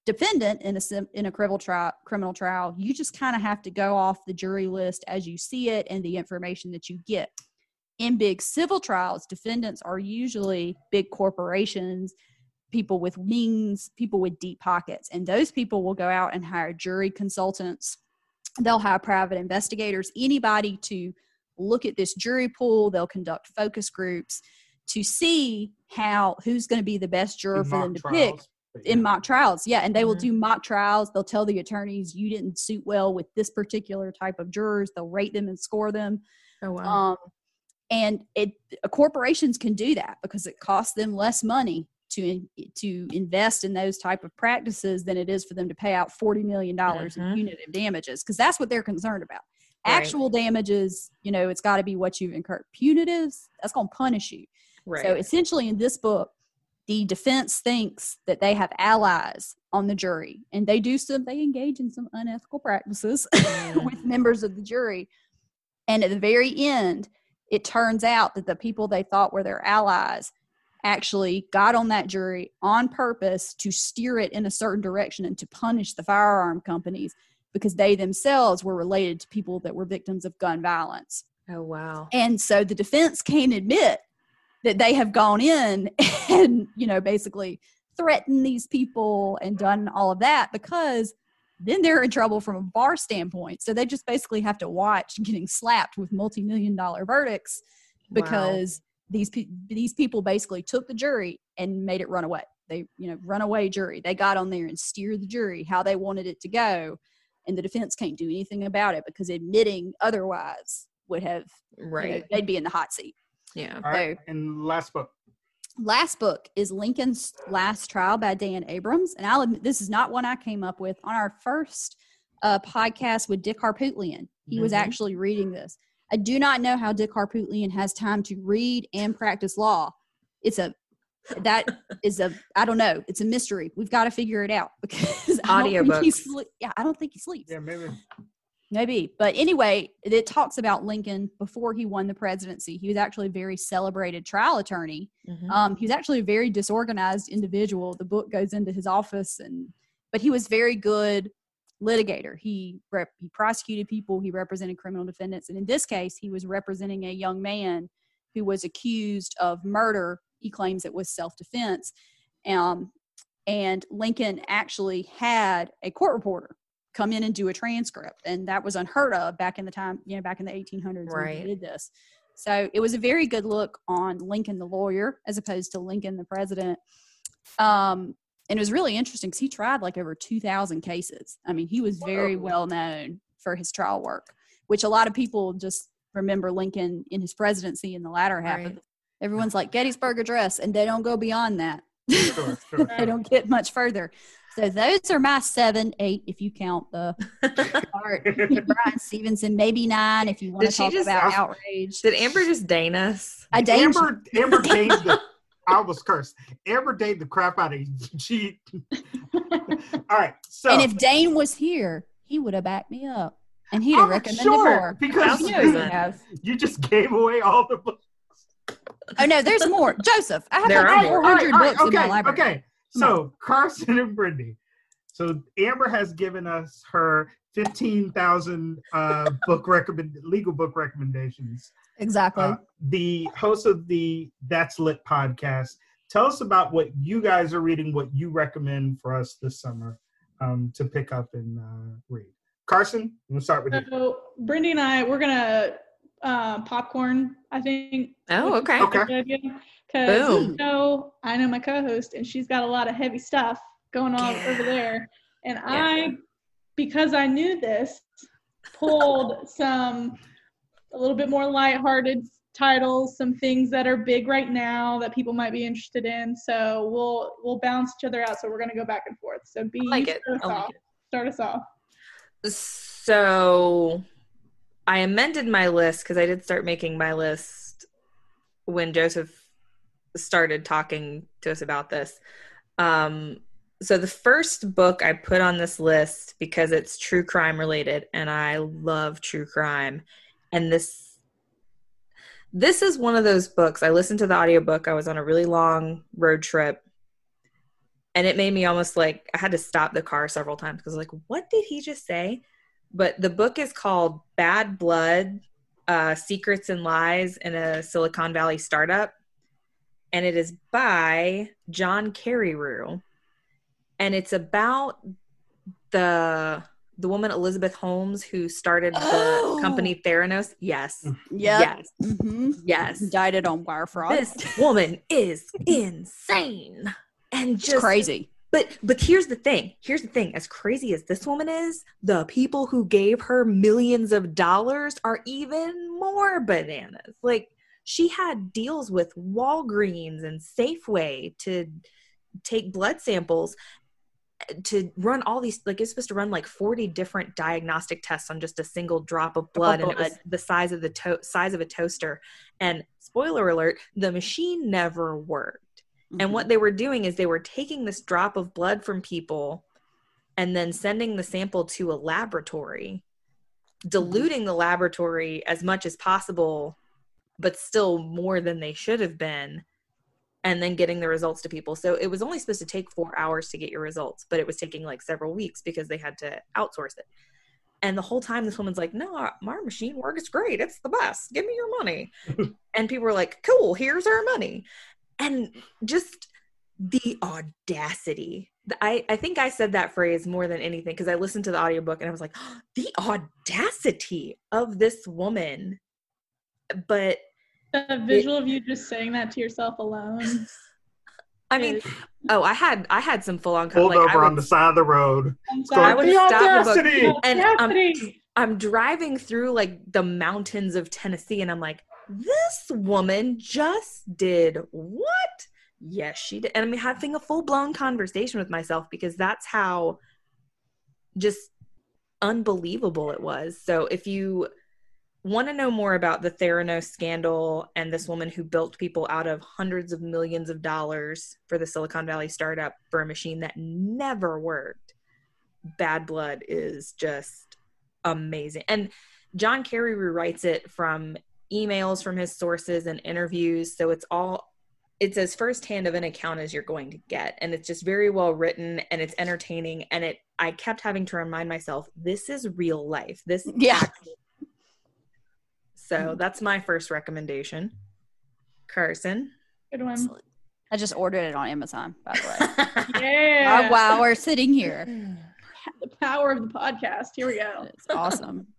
defendant in a in a criminal trial criminal trial you just kind of have to go off the jury list as you see it and the information that you get. In big civil trials defendants are usually big corporations people with wings, people with deep pockets. And those people will go out and hire jury consultants. They'll hire private investigators, anybody to look at this jury pool. They'll conduct focus groups to see how who's going to be the best juror for them to trials. pick in mock trials. Yeah, and they will mm-hmm. do mock trials. They'll tell the attorneys you didn't suit well with this particular type of jurors. They'll rate them and score them. Oh wow. Um, and it corporations can do that because it costs them less money to to invest in those type of practices than it is for them to pay out 40 million dollars mm-hmm. in punitive damages because that's what they're concerned about right. actual damages you know it's got to be what you've incurred punitives that's going to punish you right. so essentially in this book the defense thinks that they have allies on the jury and they do some they engage in some unethical practices [laughs] mm. with members of the jury and at the very end it turns out that the people they thought were their allies actually got on that jury on purpose to steer it in a certain direction and to punish the firearm companies because they themselves were related to people that were victims of gun violence. Oh, wow. And so the defense can't admit that they have gone in [laughs] and, you know, basically threatened these people and done all of that because then they're in trouble from a bar standpoint. So they just basically have to watch getting slapped with multi million dollar verdicts because these pe- these people basically took the jury and made it run away. They, you know, runaway jury. They got on there and steered the jury how they wanted it to go, and the defense can't do anything about it because admitting otherwise would have right. You know, they'd be in the hot seat. Yeah. All right. So, and last book. Last book is Lincoln's Last Trial by Dan Abrams, and I'll admit this is not one I came up with on our first uh, podcast with Dick Harpootlian. He mm-hmm. was actually reading this. I do not know how Dick Harpootlian has time to read and practice law. It's a that [laughs] is a I don't know. It's a mystery. We've got to figure it out because [laughs] audiobooks. Yeah, I don't think he sleeps. Yeah, maybe. Maybe. But anyway, it talks about Lincoln before he won the presidency. He was actually a very celebrated trial attorney. Mm-hmm. Um, he was actually a very disorganized individual. The book goes into his office and but he was very good litigator. He rep- he prosecuted people. He represented criminal defendants, and in this case, he was representing a young man who was accused of murder. He claims it was self defense. Um, and Lincoln actually had a court reporter come in and do a transcript, and that was unheard of back in the time, you know, back in the 1800s right. when he did this. So it was a very good look on Lincoln the lawyer as opposed to Lincoln the president. Um, and it was really interesting because he tried like over 2000 cases i mean he was very Whoa. well known for his trial work which a lot of people just remember lincoln in his presidency in the latter half right. of everyone's like gettysburg address and they don't go beyond that sure, sure. [laughs] they don't get much further so those are my seven eight if you count the [laughs] part Bryan Stevenson maybe nine if you want to talk about outrage did amber just dane us i amber amber the I was cursed. Ever date the crap out of [laughs] G. [laughs] All right. So And if Dane was here, he would have backed me up. And he'd have recommended sure, more. Because you, [laughs] you just gave away all the books. Oh no, there's more. Joseph, I have there like 400 right, books right, okay, in my library. Okay. So Carson and Brittany. So Amber has given us her 15,000 uh, book recommend legal book recommendations. Exactly. Uh, the host of the That's Lit podcast. Tell us about what you guys are reading, what you recommend for us this summer um, to pick up and uh, read. Carson, we'll start with you. So, Brindy and I, we're gonna uh, popcorn. I think. Oh, okay. Okay. Because Boom. you know, I know my co-host, and she's got a lot of heavy stuff going on Yeah. over there, and I, because I knew this, pulled [laughs] some a little bit more lighthearted titles, some things that are big right now that people might be interested in. So we'll we'll balance each other out. So we're gonna go back and forth. So be like it. start us like off. Start us off. So I amended my list because I did start making my list when Joseph started talking to us about this. Um, so the first book I put on this list because it's true crime related and I love true crime. And this this is one of those books. I listened to the audiobook. I was on a really long road trip and it made me almost like I had to stop the car several times because like what did he just say? But the book is called Bad Blood: uh, Secrets and Lies in a Silicon Valley Startup, and it is by John Carreyrou, and it's about the the woman Elizabeth Holmes who started the Oh. company Theranos. Yes, Yep. yes, Mm-hmm. yes. Indicted on wire fraud. This woman is insane and It's just crazy. but but here's the thing. Here's the thing. As crazy as this woman is, the people who gave her millions of dollars are even more bananas. Like she had deals with Walgreens and Safeway to take blood samples to run all these like it's supposed to run like 40 different diagnostic tests on just a single drop of blood and it was the size of the to- size of a toaster. And spoiler alert the machine never worked. Mm-hmm. and what they were doing is they were taking this drop of blood from people and then sending the sample to a laboratory, diluting the laboratory as much as possible, but still more than they should have been, and then getting the results to people. So it was only supposed to take four hours to get your results, but it was taking like several weeks because they had to outsource it. And the whole time, this woman's like, No, our- our machine works great. It's the best. Give me your money. [laughs] and people were like, Cool, here's our money and just the audacity I, I think i said that phrase more than anything because i listened to the audiobook and i was like [gasps] the audacity of this woman but The visual of you just saying that to yourself alone. [laughs] i mean oh i had i had some full-on Pulled like, I over on the side of the road. I'm I would the stop the book. and um, Audacity. I'm driving through like the mountains of Tennessee and I'm like, this woman just did what? Yes, she did. And I'm having a full blown conversation with myself because that's how just unbelievable it was. So if you want to know more about the Theranos scandal and this woman who built people out of hundreds of millions of dollars for the Silicon Valley startup for a machine that never worked, Bad Blood is just amazing. And John Carreyrou writes it from emails from his sources and interviews, so it's all it's as firsthand of an account as you're going to get, and it's just very well written and it's entertaining. And it, I kept having to remind myself, this is real life. This, Yeah. So that's my first recommendation. Carson. Good one. Excellent. I just ordered it on Amazon, by the way. [laughs] Yeah. Oh, wow, we're sitting here. [laughs] The power of the podcast. Here we go. It's awesome. [laughs]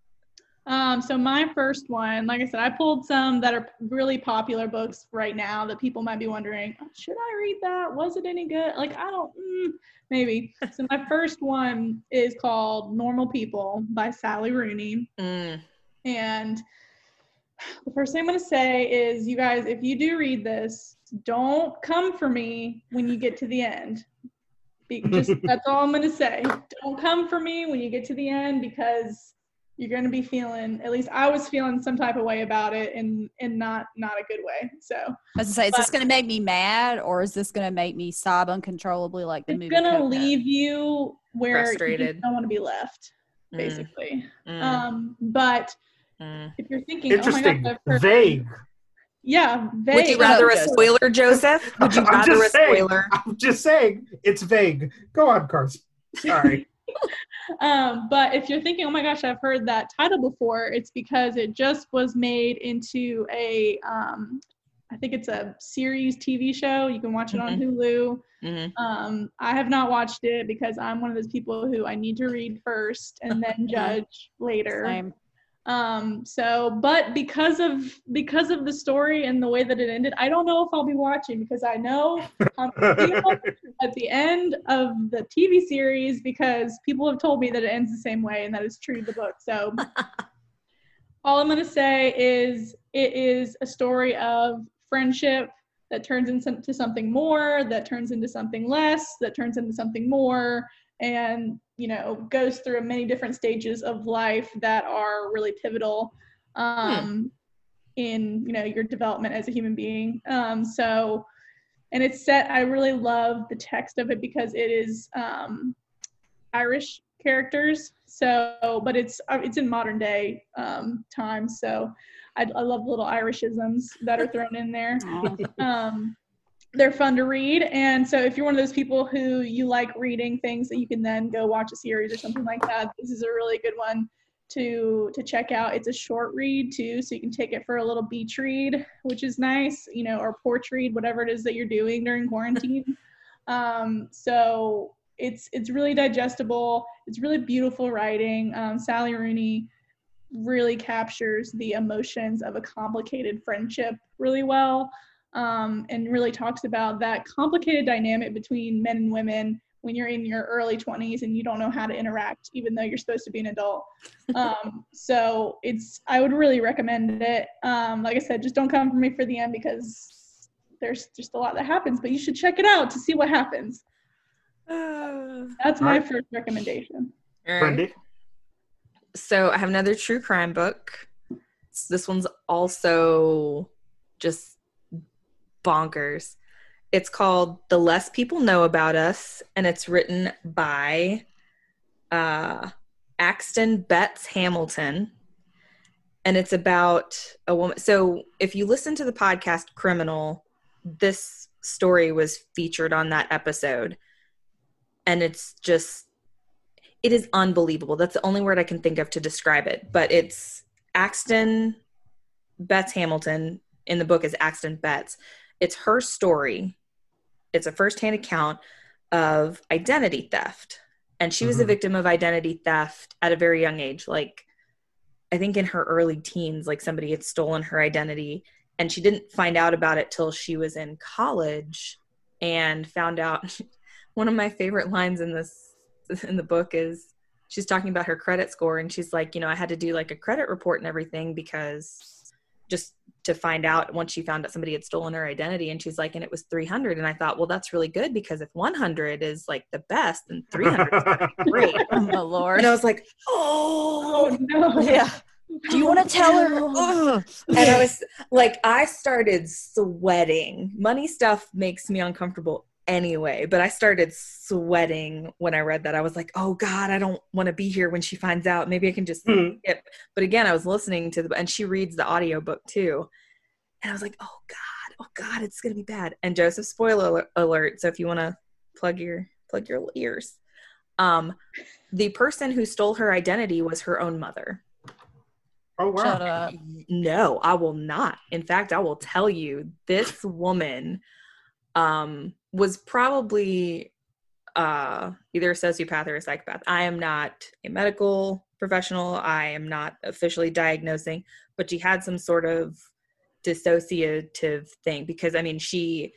Um, so my first one, like I said, I pulled some that are really popular books right now that people might be wondering, "Oh, should I read that? Was it any good? Like I don't, mm, maybe. so my first one is called Normal People by Sally Rooney, Mm, and the first thing I'm going to say is, you guys, if you do read this, don't come for me when you get to the end. Be, just [laughs] that's all I'm going to say. Don't come for me when you get to the end because you're going to be feeling. At least I was feeling some type of way about it, and and not not a good way. So I was to say, is this going to make me mad or is this going to make me sob uncontrollably like the it's movie? It's going to Coconut? leave you where you Frustrated. just don't want to be left, mm, basically. mm, Um, but mm. if you're thinking, oh my Interesting. gosh, I've heard- Vague. Yeah, Would you rather a spoiler, Joseph? [laughs] Would you rather a just saying. spoiler? I'm just saying it's vague. Go on, Carson. Sorry. [laughs] um, but if you're thinking, oh my gosh, I've heard that title before, it's because it just was made into a, um, I think it's a series TV show. You can watch it on Mhm. Hulu. Mm-hmm. Um, I have not watched it because I'm one of those people who I need to read first and then [laughs] judge later. Same. Um, so, but because of because of the story and the way that it ended, I don't know if I'll be watching because I know feel [laughs] at the end of the TV series because people have told me that it ends the same way and that is true to the book. So, [laughs] all I'm gonna say is it is a story of friendship that turns into something more, that turns into something less, that turns into something more, and you know goes through many different stages of life that are really pivotal um, in you know your development as a human being. Um, so, and it's set. I really love the text of it because it is um, Irish characters. So, but it's uh, it's in modern day um, times. So, I, I love little Irishisms that are thrown in there [laughs] um, they're fun to read. And so if you're one of those people who you like reading things that you can then go watch a series or something like that this is a really good one to to check out. It's a short read too so you can take it for a little beach read which is nice you know or porch read whatever it is that you're doing during quarantine. [laughs] Um, so it's it's really digestible. It's really beautiful writing. Um, sally rooney really captures the emotions of a complicated friendship really well um, and really talks about that complicated dynamic between men and women when you're in your early 20s and you don't know how to interact even though you're supposed to be an adult um, [laughs] so it's i would really recommend it um, like i said just don't come for me for the end because there's just a lot that happens but you should check it out to see what happens [sighs] that's my Alright. first recommendation Brandy? So I have another true crime book. This one's also just bonkers. It's called The Less People Know About Us, and it's written by uh, Axton Betz-Hamilton. And it's about a woman. So if you listen to the podcast Criminal, this story was featured on that episode. And it's just it is unbelievable. That's the only word I can think of to describe it. But it's Axton Betz-Hamilton in the book is Axton Betz. It's her story. It's a firsthand account of identity theft. And she was a mm-hmm. victim of identity theft at a very young age. Like, I think in her early teens, like somebody had stolen her identity. And she didn't find out about it till she was in college and found out. [laughs] One of my favorite lines in this in the book is she's talking about her credit score and she's like, you know, I had to do like a credit report and everything because just to find out once she found out somebody had stolen her identity and she's like, and it was 300. And I thought, well, that's really good because if 100 is like the best, then 300 is [laughs] great. [laughs] Oh my lord. And I was like, oh, oh no yeah. Do you want to tell her? Ugh. [laughs] and I was like, I started sweating. Money stuff makes me uncomfortable anyway, but I started sweating when I read that. I was like, oh God, I don't want to be here when she finds out. Maybe I can just Hmm. skip. But again, I was listening to the, and she reads the audiobook too. And I was like, oh God, oh God, it's going to be bad. And Joseph, spoiler alert- alert. So if you want to plug your, plug your ears. Um, the person who stole her identity was her own mother. Oh wow. Shut up. No, I will not. In fact, I will tell you this woman um was probably uh either a sociopath or a psychopath. I am not a medical professional. I am not officially diagnosing, but she had some sort of dissociative thing because I mean she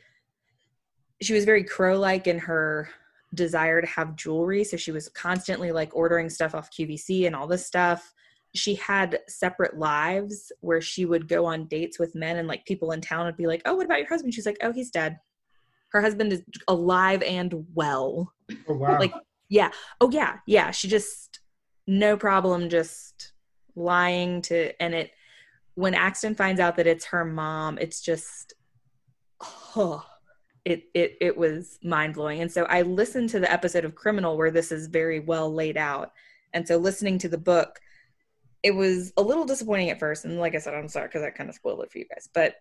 she was very crow like in her desire to have jewelry so she was constantly like ordering stuff off QVC and all this stuff she had separate lives where she would go on dates with men and like people in town would be like oh what about your husband she's like oh he's dead her husband is alive and well. Oh wow. like yeah. Oh yeah. Yeah. She just no problem just lying to and it when axton finds out that it's her mom it's just oh it it it was mind-blowing. And so i listened to the episode of criminal where this is very well laid out. And so listening to the book it was a little disappointing at first. And like i said i'm sorry because i kind of spoiled it for you guys. But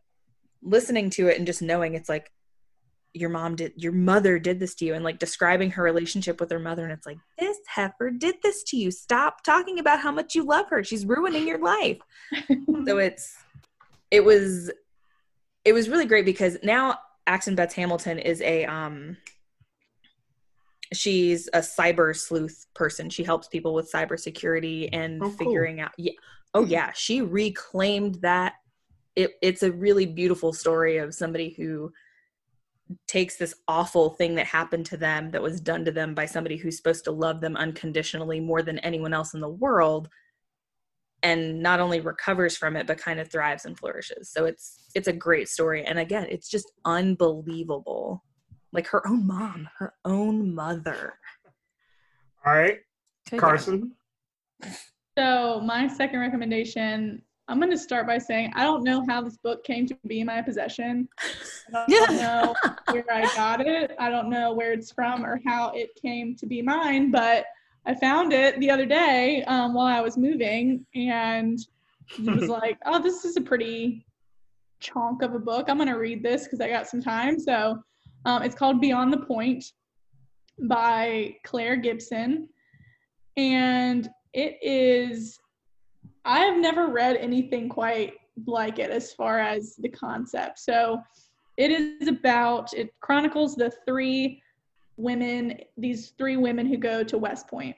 listening to it and just knowing it's like your mom did your mother did this to you and like describing her relationship with her mother and it's like this heifer did this to you stop talking about how much you love her she's ruining your life [laughs] so it's it was it was really great because now Axton Betz-Hamilton is a um she's a cyber sleuth person. She helps people with cybersecurity and Oh, cool. figuring out yeah. Oh yeah, she reclaimed that it, it's a really beautiful story of somebody who takes this awful thing that happened to them that was done to them by somebody who's supposed to love them unconditionally more than anyone else in the world and not only recovers from it but kind of thrives and flourishes so it's it's a great story and again it's just unbelievable like her own mom her own mother All right, Take it. Carson. So my second recommendation, I'm going to start by saying I don't know how this book came to be in my possession. I don't know where I got it. I don't know where it's from or how it came to be mine, but I found it the other day um, while I was moving and it was [laughs] like, oh, this is a pretty chunk of a book. I'm going to read this because I got some time. So um, it's called Beyond the Point by Claire Gibson. And it is, I have never read anything quite like it as far as the concept. So it is about, it chronicles the three women, these three women who go to West Point.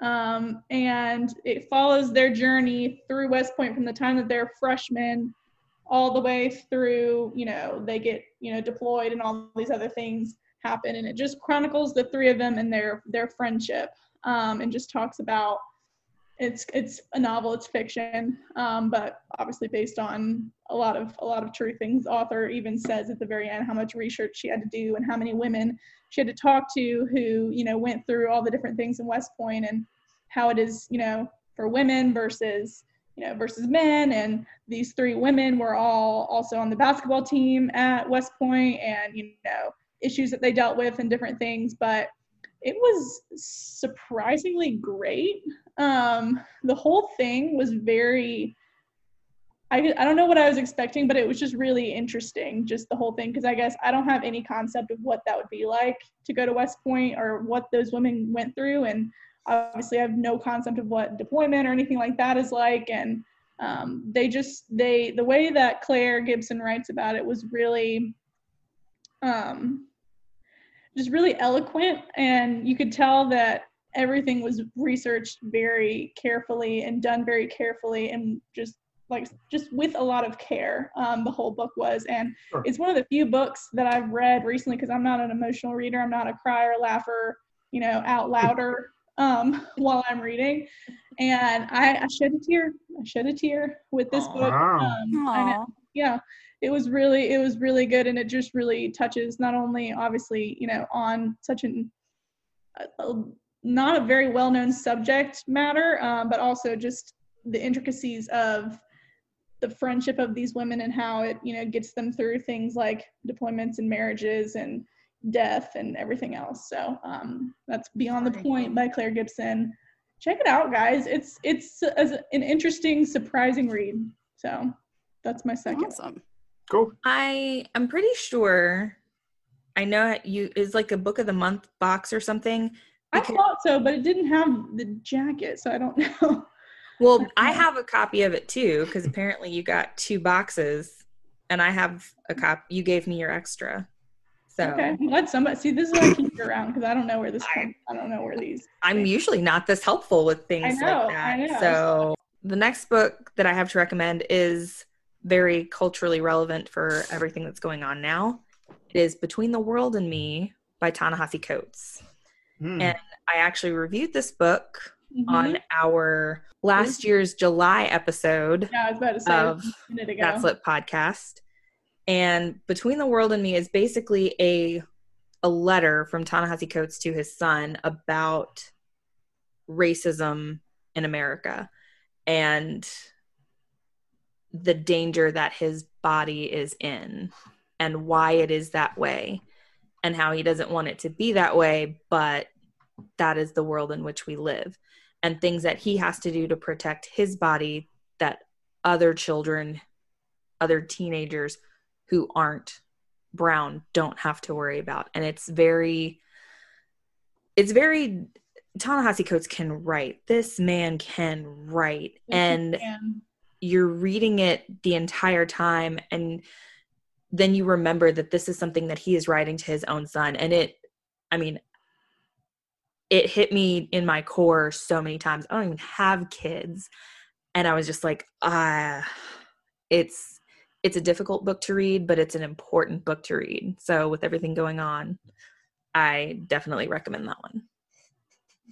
Um, and it follows their journey through West Point from the time that they're freshmen all the way through, you know, they get, you know, deployed and all these other things happen. And it just chronicles the three of them and their their friendship. Um, and just talks about it's it's a novel, it's fiction, um, but obviously based on a lot of a lot of true things. Author even says at the very end how much research she had to do and how many women she had to talk to who you know went through all the different things in West Point and how it is you know for women versus you know versus men and these three women were all also on the basketball team at West Point and you know issues that they dealt with and different things but it was surprisingly great um the whole thing was very I, I don't know what I was expecting, but it was just really interesting, just the whole thing, because I guess I don't have any concept of what that would be like to go to West Point or what those women went through. And obviously, I have no concept of what deployment or anything like that is like. And um, they just, they, the way that Claire Gibson writes about it was really, um, just really eloquent. And you could tell that everything was researched very carefully and done very carefully and just like just with a lot of care um, the whole book was and Sure. it's one of the few books that i've read recently because i'm not an emotional reader i'm not a crier laugher you know out louder [laughs] um, while i'm reading and I, I shed a tear i shed a tear with this book Wow. um, I know. Aw. yeah it was really it was really good and it just really touches not only obviously you know on such an a, a- not a very well known subject matter um, but also just the intricacies of the friendship of these women and how it you know gets them through things like deployments and marriages and death and everything else. So um, that's beyond the point by claire gibson. Check it out guys. It's it's as an interesting surprising read. So that's my second. Awesome. Cool. i i'm pretty sure i know you is like a book of the month box or something i thought so but it didn't have the jacket so i don't [laughs] know Well, I have a copy of it too because apparently you got two boxes, and I have a cop. You gave me your extra, so okay let somebody see this is why i keep it around because i don't know where this I- i don't know where these I'm usually not this helpful with things know, like that. So the next book that I have to recommend is very culturally relevant for everything that's going on now. It is Between the World and Me by Ta-Nehisi Coates. Hmm. And I actually reviewed this book Mhm. on our last year's July episode yeah i was about to say of a That's Lit podcast. And Between the World and Me is basically a a letter from Ta-Nehisi Coates to his son about racism in America and the danger that his body is in and why it is that way and how he doesn't want it to be that way but that is the world in which we live and things that he has to do to protect his body that other children other teenagers who aren't Brown don't have to worry about. And it's very, it's very, Ta-Nehisi Coates can write. This man can write. and can. you're reading it the entire time. And then you remember that this is something that he is writing to his own son. And it, I mean, it hit me in my core so many times. I don't even have kids. And I was just like, ah, it's it's a difficult book to read, but it's an important book to read. So with everything going on, I definitely recommend that one.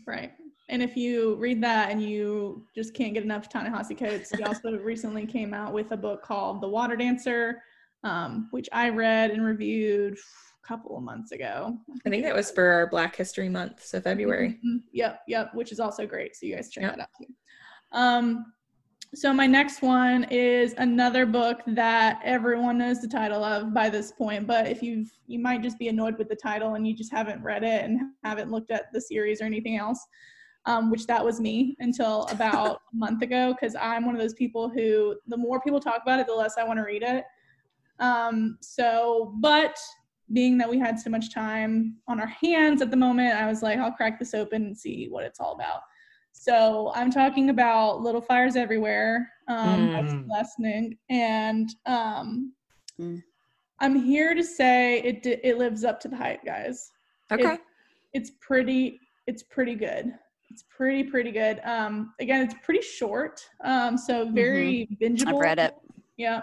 Right. And if you read that and you just can't get enough Ta-Nehisi Coates, he [laughs] also recently came out with a book called The Water Dancer, um, which I read and reviewed a couple of months ago. I think that was for our Black History Month, so February. Mhm. Yep, yep, which is also great. So you guys check that out too. Um, so my next one is another book that everyone knows the title of by this point, but if you've you might just be annoyed with the title and you just haven't read it and haven't looked at the series or anything else. Um, which that was me until [laughs] about a month ago because I'm one of those people who the more people talk about it, the less I want to read it. Um, so, but being that we had so much time on our hands at the moment, I was like, I'll crack this open and see what it's all about. So I'm talking about Little Fires Everywhere um, by Mm. Celeste Ng, and um, Mm. I'm here to say it it lives up to the hype, guys. Okay. It's pretty it's pretty good. It's pretty pretty good. Um, again, it's pretty short, um, so very bingeable. Mm-hmm. I've read it. Yeah.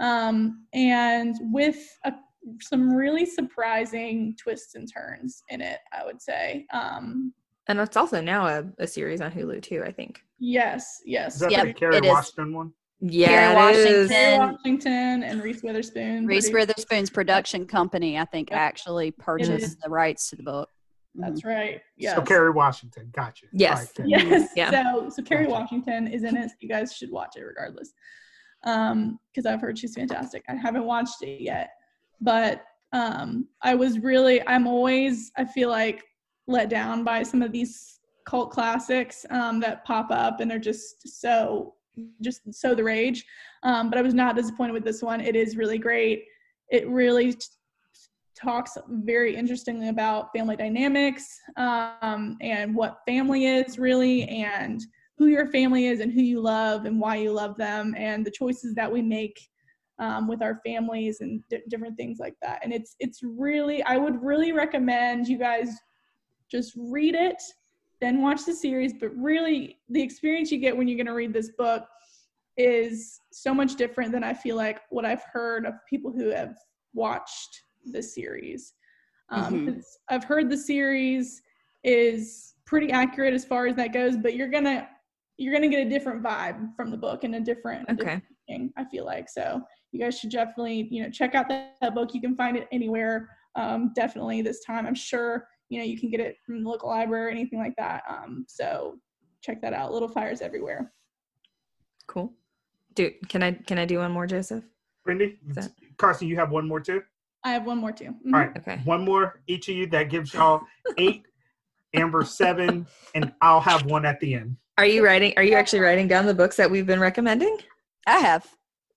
Um, and with a, some really surprising twists and turns in it, I would say. Um, and it's also now a, a series on Hulu too, I think. yes, yes. Is that Yep, the Kerry it is. Washington one? Yeah, it is. Washington. Kerry Washington and Reese Witherspoon. Reese produced- Witherspoon's production company, I think, Yep. actually purchased the rights to the book. That's right. Yes. So Kerry Washington. Gotcha. Yes. All right, good. Yes. Yeah. So so Kerry Gotcha. Washington is in it. So you guys should watch it regardless. Um, because I've heard she's fantastic. I haven't watched it yet, but um, I was really. I'm always. I feel like let down by some of these cult classics um, that pop up and are just so just so the rage. Um, but I was not disappointed with this one. It is really great. It really t- talks very interestingly about family dynamics um, and what family is really and who your family is and who you love and why you love them and the choices that we make um, with our families and di- different things like that. And it's it's really i would really recommend you guys just read it then watch the series. But really the experience you get when you're going to read this book is so much different than i feel like what i've heard of people who have watched the series. Um, Mhm. 'cause i've heard the series is pretty accurate as far as that goes but you're gonna you're gonna get a different vibe from the book and a different, a Okay. different thing, i feel like so you guys should definitely you know check out that, that book you can find it anywhere um, definitely this time i'm sure you know you can get it from the local library or anything like that um, so check that out little fires everywhere Cool. Do can I can I do one more, Joseph? Brandy, that- Carson, you have one more too? i have one more too Mhm. All right. Okay. One more each of you. That gives y'all eight. Amber seven, and I'll have one at the end. Are you writing are you actually writing down the books that we've been recommending? I have.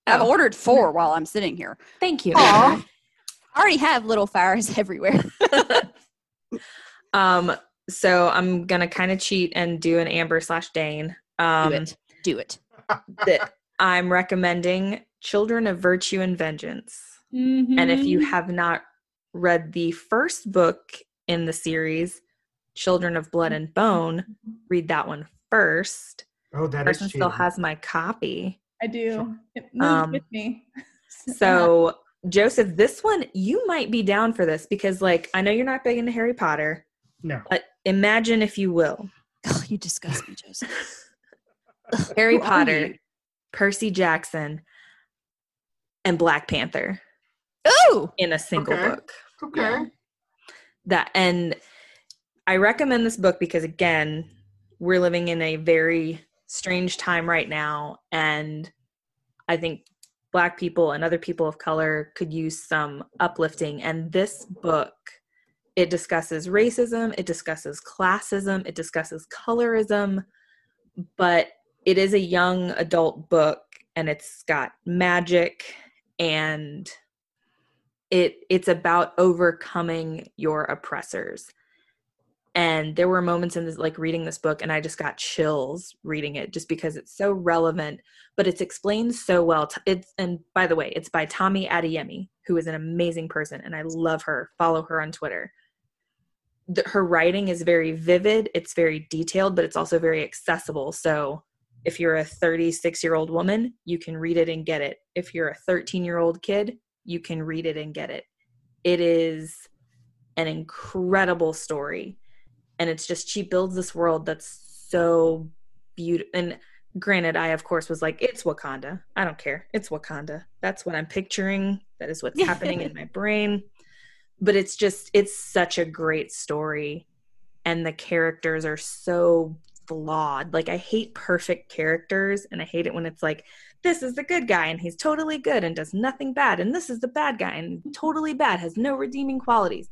I've Oh. ordered four while I'm sitting here. Thank you. Aw. [laughs] I already have little fires [laughs] everywhere. [laughs] um so I'm gonna kind of cheat and do an Amber slash Dane. Um Do it. Do it. that I'm recommending Children of Virtue and Vengeance. Mhm. And if you have not read the first book in the series, Children of Blood and Bone, read that one first. Oh, that is Person still cheating. has my copy. i do it moved Um, with me [laughs] So, Joseph, this one you might be down for this because, like, I know you're not big into Harry Potter, no. but imagine if you will Oh, you disgust me, Joseph. [laughs] Harry Who Potter. Percy Jackson, and Black Panther Ooh. in a single Okay. book. Okay. that and i recommend this book because again we're living in a very strange time right now and i think black people and other people of color could use some uplifting. And this book it discusses racism it discusses classism it discusses colorism but it is a young adult book and it's got magic and it it's about overcoming your oppressors and there were moments in this like reading this book and i just got chills reading it just because it's so relevant but it's explained so well it's and by the way it's by tomi adeyemi who is an amazing person and i love her. Follow her on twitter. The, her writing is very vivid it's very detailed but it's also very accessible. So if you're a 36 year old woman you can read it and get it. If you're a 13 year old kid you can read it and get it. It is an incredible story and it's just she builds this world that's so beautiful and granted i of course was like it's wakanda. I don't care. It's wakanda. That's what i'm picturing. That is what's happening in [laughs] my brain. But it's just it's such a great story and the characters are so flawed. Like i hate perfect characters and i hate it when it's like this is the good guy and he's totally good and does nothing bad and this is the bad guy and totally bad has no redeeming qualities.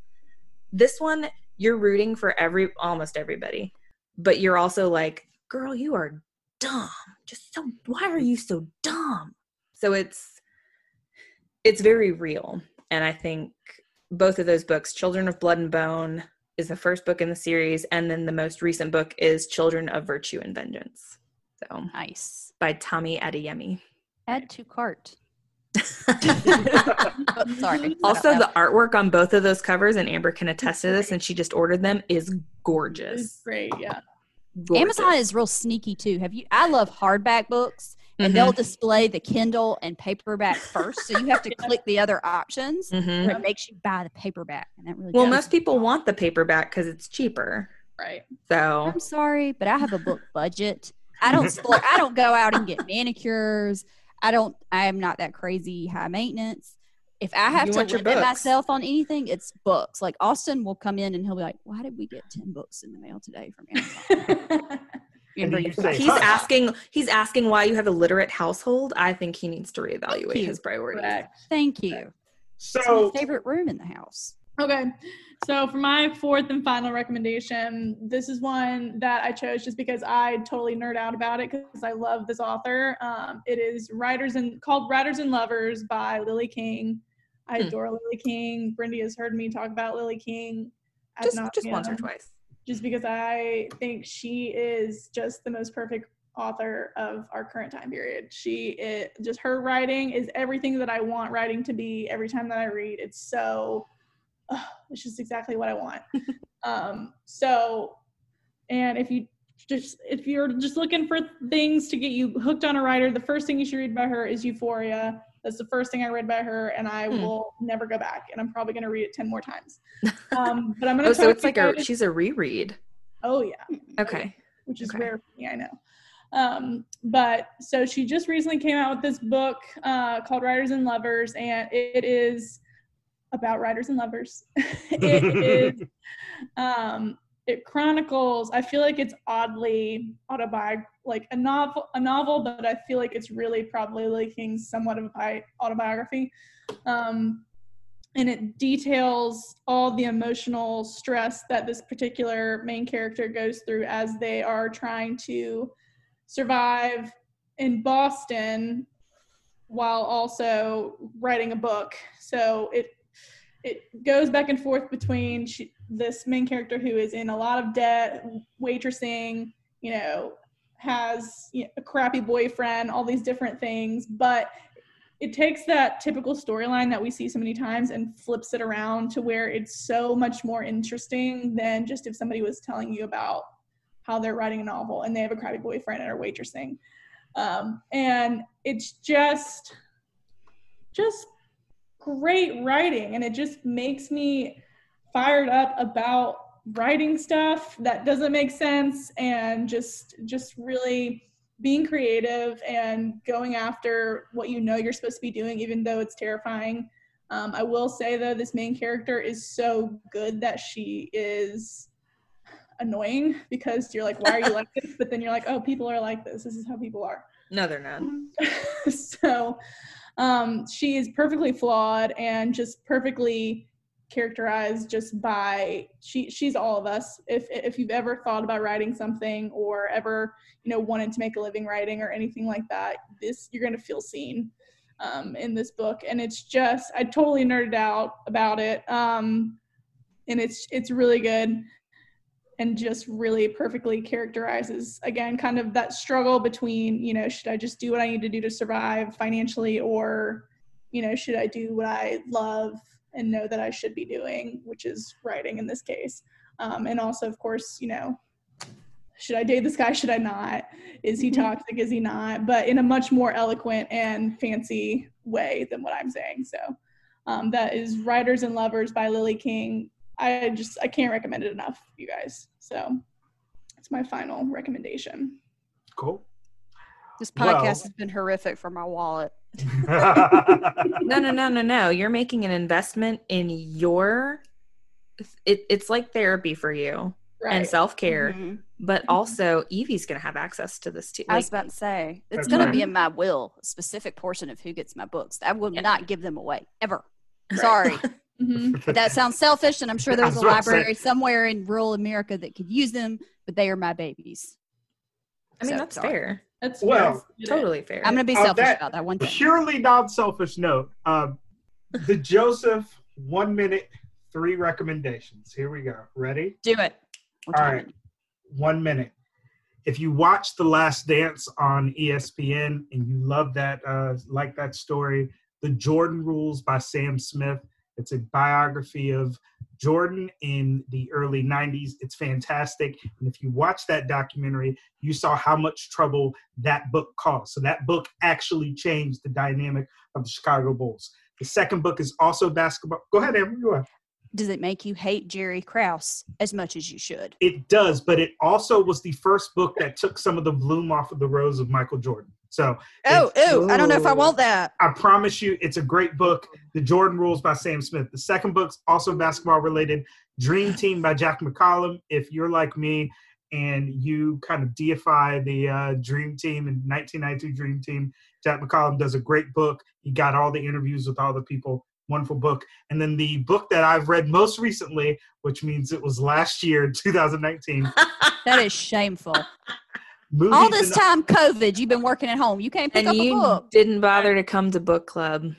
This one you're rooting for every almost everybody but you're also like girl you are dumb. Just so why are you so dumb? So it's it's very real. And i think both of those books children of blood and bone is the first book in the series and then the most recent book is children of virtue and vengeance. So nice. by tomi adeyemi. Add to cart [laughs] sorry. Also, the artwork on both of those covers, and Amber can attest to this, and she just ordered them, is gorgeous. It's great, yeah. Gorgeous. Amazon is real sneaky too. Have you? I love hardback books, and mm-hmm. they'll display the Kindle and paperback first, so you have to click the other options. Mm-hmm. It makes you buy the paperback, and that really. Well, most people want the paperback because it's cheaper. Right. So I'm sorry, but I have a book budget. I don't. I don't go out and get manicures. I don't. I am not that crazy high maintenance. If I have you to limit myself on anything, it's books. Like Austin will come in and he'll be like, "Why did we get ten books in the mail today from Amazon?" [laughs] he's asking. He's asking why you have a literate household. I think he needs to reevaluate his priorities. Correct. Thank you. So, favorite room in the house. Okay. So for my fourth and final recommendation, this is one that I chose just because I totally nerd out about it because I love this author. Um, it is Writers and called Writers and Lovers by Lily King. I hmm. adore Lily King. Brindy has heard me talk about Lily King. Just, just once or twice. Just because I think she is just the most perfect author of our current time period. She it just her writing is everything that I want writing to be every time that I read. It's so oh, it's just exactly what I want. [laughs] um, so, and if you just if you're just looking for things to get you hooked on a writer, the first thing you should read by her is Euphoria. That's the first thing I read by her, and I hmm. will never go back. And I'm probably going to read it ten more times. [laughs] Um, but I'm going to. oh, so it's like a she's a reread. Oh yeah. Okay. Which is okay. rare for me, I know. Um, but so she just recently came out with this book uh, called Writers and Lovers, and it is about writers and lovers. [laughs] it [laughs] is um, it chronicles i feel like it's oddly autobiographical like a novel a novel but i feel like it's really probably like somewhat of a autobiography um, and it details all the emotional stress that this particular main character goes through as they are trying to survive in boston while also writing a book so it it goes back and forth between she, this main character who is in a lot of debt, waitressing, you know, has you know, a crappy boyfriend, all these different things, but it takes that typical storyline that we see so many times and flips it around to where it's so much more interesting than just if somebody was telling you about how they're writing a novel and they have a crappy boyfriend and are waitressing. Um, and it's just, just great writing and it just makes me fired up about writing stuff that doesn't make sense and just just really being creative and going after what you know you're supposed to be doing even though it's terrifying. Um, i will say though this main character is so good that she is annoying because you're like why are you like this? But then you're like oh people are like this. This is how people are. No they're not. [laughs] So um, she is perfectly flawed and just perfectly characterized just by she she's all of us. If if you've ever thought about writing something or ever you know wanted to make a living writing or anything like that this you're going to feel seen um, in this book, and it's just I totally nerded out about it, um, and it's it's really good, and just really perfectly characterizes again kind of that struggle between you know should I just do what I need to do to survive financially, or you know should I do what I love and know that I should be doing, which is writing in this case, um, and also of course you know should I date this guy? Should I not? Is he toxic? Is he not? But in a much more eloquent and fancy way than what I'm saying. So um, that is Writers and Lovers by Lily King. I just I can't recommend it enough, you guys. So it's my final recommendation. Cool. This podcast well. has been horrific for my wallet. [laughs] no, no, no, no, no. You're making an investment in your. It, it's like therapy for you right. and self care. Mm-hmm. But mm-hmm. also, Evie's going to have access to this too. Like, I was about to say it's going to be in my will, a specific portion of who gets my books. I will yeah. not give them away ever. Right. [laughs] Sorry. [laughs] mm-hmm. [laughs] that sounds selfish, and I'm sure there's a library somewhere in rural America that could use them, but they are my babies. I mean, so, that's sorry. fair. That's well, fair. totally fair. I'm going to be selfish that about that one. Thing. Purely non-selfish note. Um, the [laughs] Joseph one minute three recommendations. Here we go. Ready? Do it. All right, one minute. If you watch The Last Dance on ESPN and you love that, uh, like that story, The Jordan Rules by Sam Smith. It's a biography of Jordan in the early 90s. It's fantastic. And if you watch that documentary, you saw how much trouble that book caused. So that book actually changed the dynamic of the Chicago Bulls. The second book is also basketball. Go ahead, Amber. Go ahead does it make you hate Jerry Krause as much as you should? It does, but it also was the first book that took some of the bloom off of the rose of Michael Jordan. So, oh, oh, I don't know if I want that. I promise you, it's a great book. The Jordan Rules by Sam Smith. The second book's also basketball related. Dream Team by Jack McCallum. If you're like me and you kind of deify the uh, Dream Team and 1992 Dream Team, Jack McCallum does a great book. He got all the interviews with all the people wonderful book. And then the book that I've read most recently, which means it was last year, [laughs] 2019. [laughs] that is shameful. All this time, COVID, you've been working at home. You can't pick and up a book. Didn't bother to come to book club.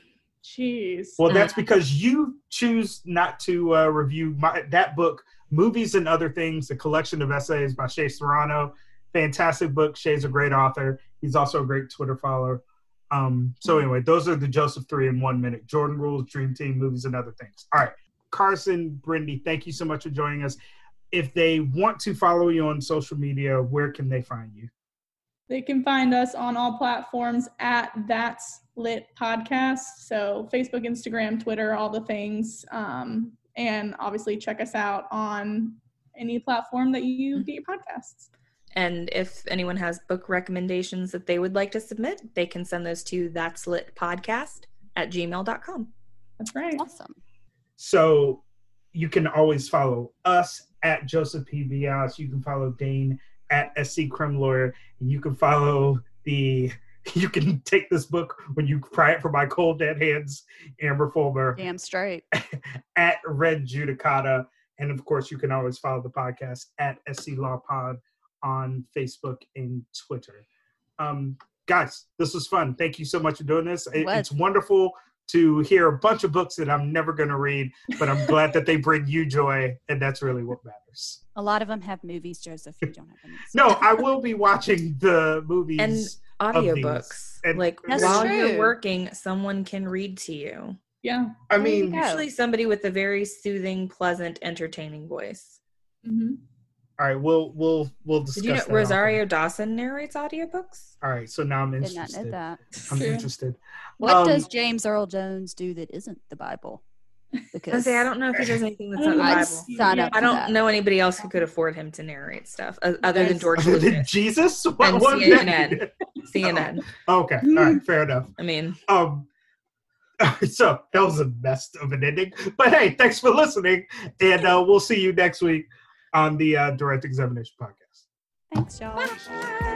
Jeez. Well, that's because you choose not to uh, review my, that book, Movies and Other Things, a collection of essays by Shea Serrano. Fantastic book. Shea's a great author. He's also a great Twitter follower. Um, so mm-hmm. anyway, those are the Joseph three in one minute. Jordan rules, Dream Team movies, and other things. All right, Carson, Brindy, thank you so much for joining us. If they want to follow you on social media, where can they find you? They can find us on all platforms at That's Lit Podcast. So Facebook, Instagram, Twitter, all the things. Um, and obviously check us out on any platform that you mm-hmm. get your podcasts. And if anyone has book recommendations that they would like to submit, they can send those to that's lit podcast at gmail.com. That's right. Awesome. So you can always follow us at Joseph P. Bias. You can follow Dane at SC Crim Lawyer. And you can follow the [laughs] you can take this book when you pry it from my cold dead hands, Amber Fulmer. Damn straight. [laughs] at Red Judicata. And of course, you can always follow the podcast at SC Law Pod on Facebook and Twitter. Um, guys, this was fun. Thank you so much for doing this. It, it's wonderful to hear a bunch of books that I'm never going to read, but I'm glad that they bring you joy, and that's really what matters. A lot of them have movies, Joseph. You don't have any. [laughs] no, I will be watching the movies and audiobooks. And like while true. you're working, someone can read to you. Yeah, I mean, usually somebody with a very soothing, pleasant, entertaining voice. Mm-hmm. All right, we'll we'll we'll discuss. Did you know Rosario Dawson narrates audiobooks? All right, so now I'm interested. Did not know that. I'm [laughs] interested. What um, does James Earl Jones do that isn't the Bible? Because I say I don't know if he does anything that's not the Bible. Yeah. I don't know anybody else who could afford him to narrate stuff other than George Lucas. Jesus [laughs] what, and CNN. CNN. Oh, okay, all right, [laughs] fair enough. I mean, um, so that was a mess of an ending. But hey, thanks for listening, and uh, we'll see you next week on the uh, Direct Examination Podcast. Thanks, y'all.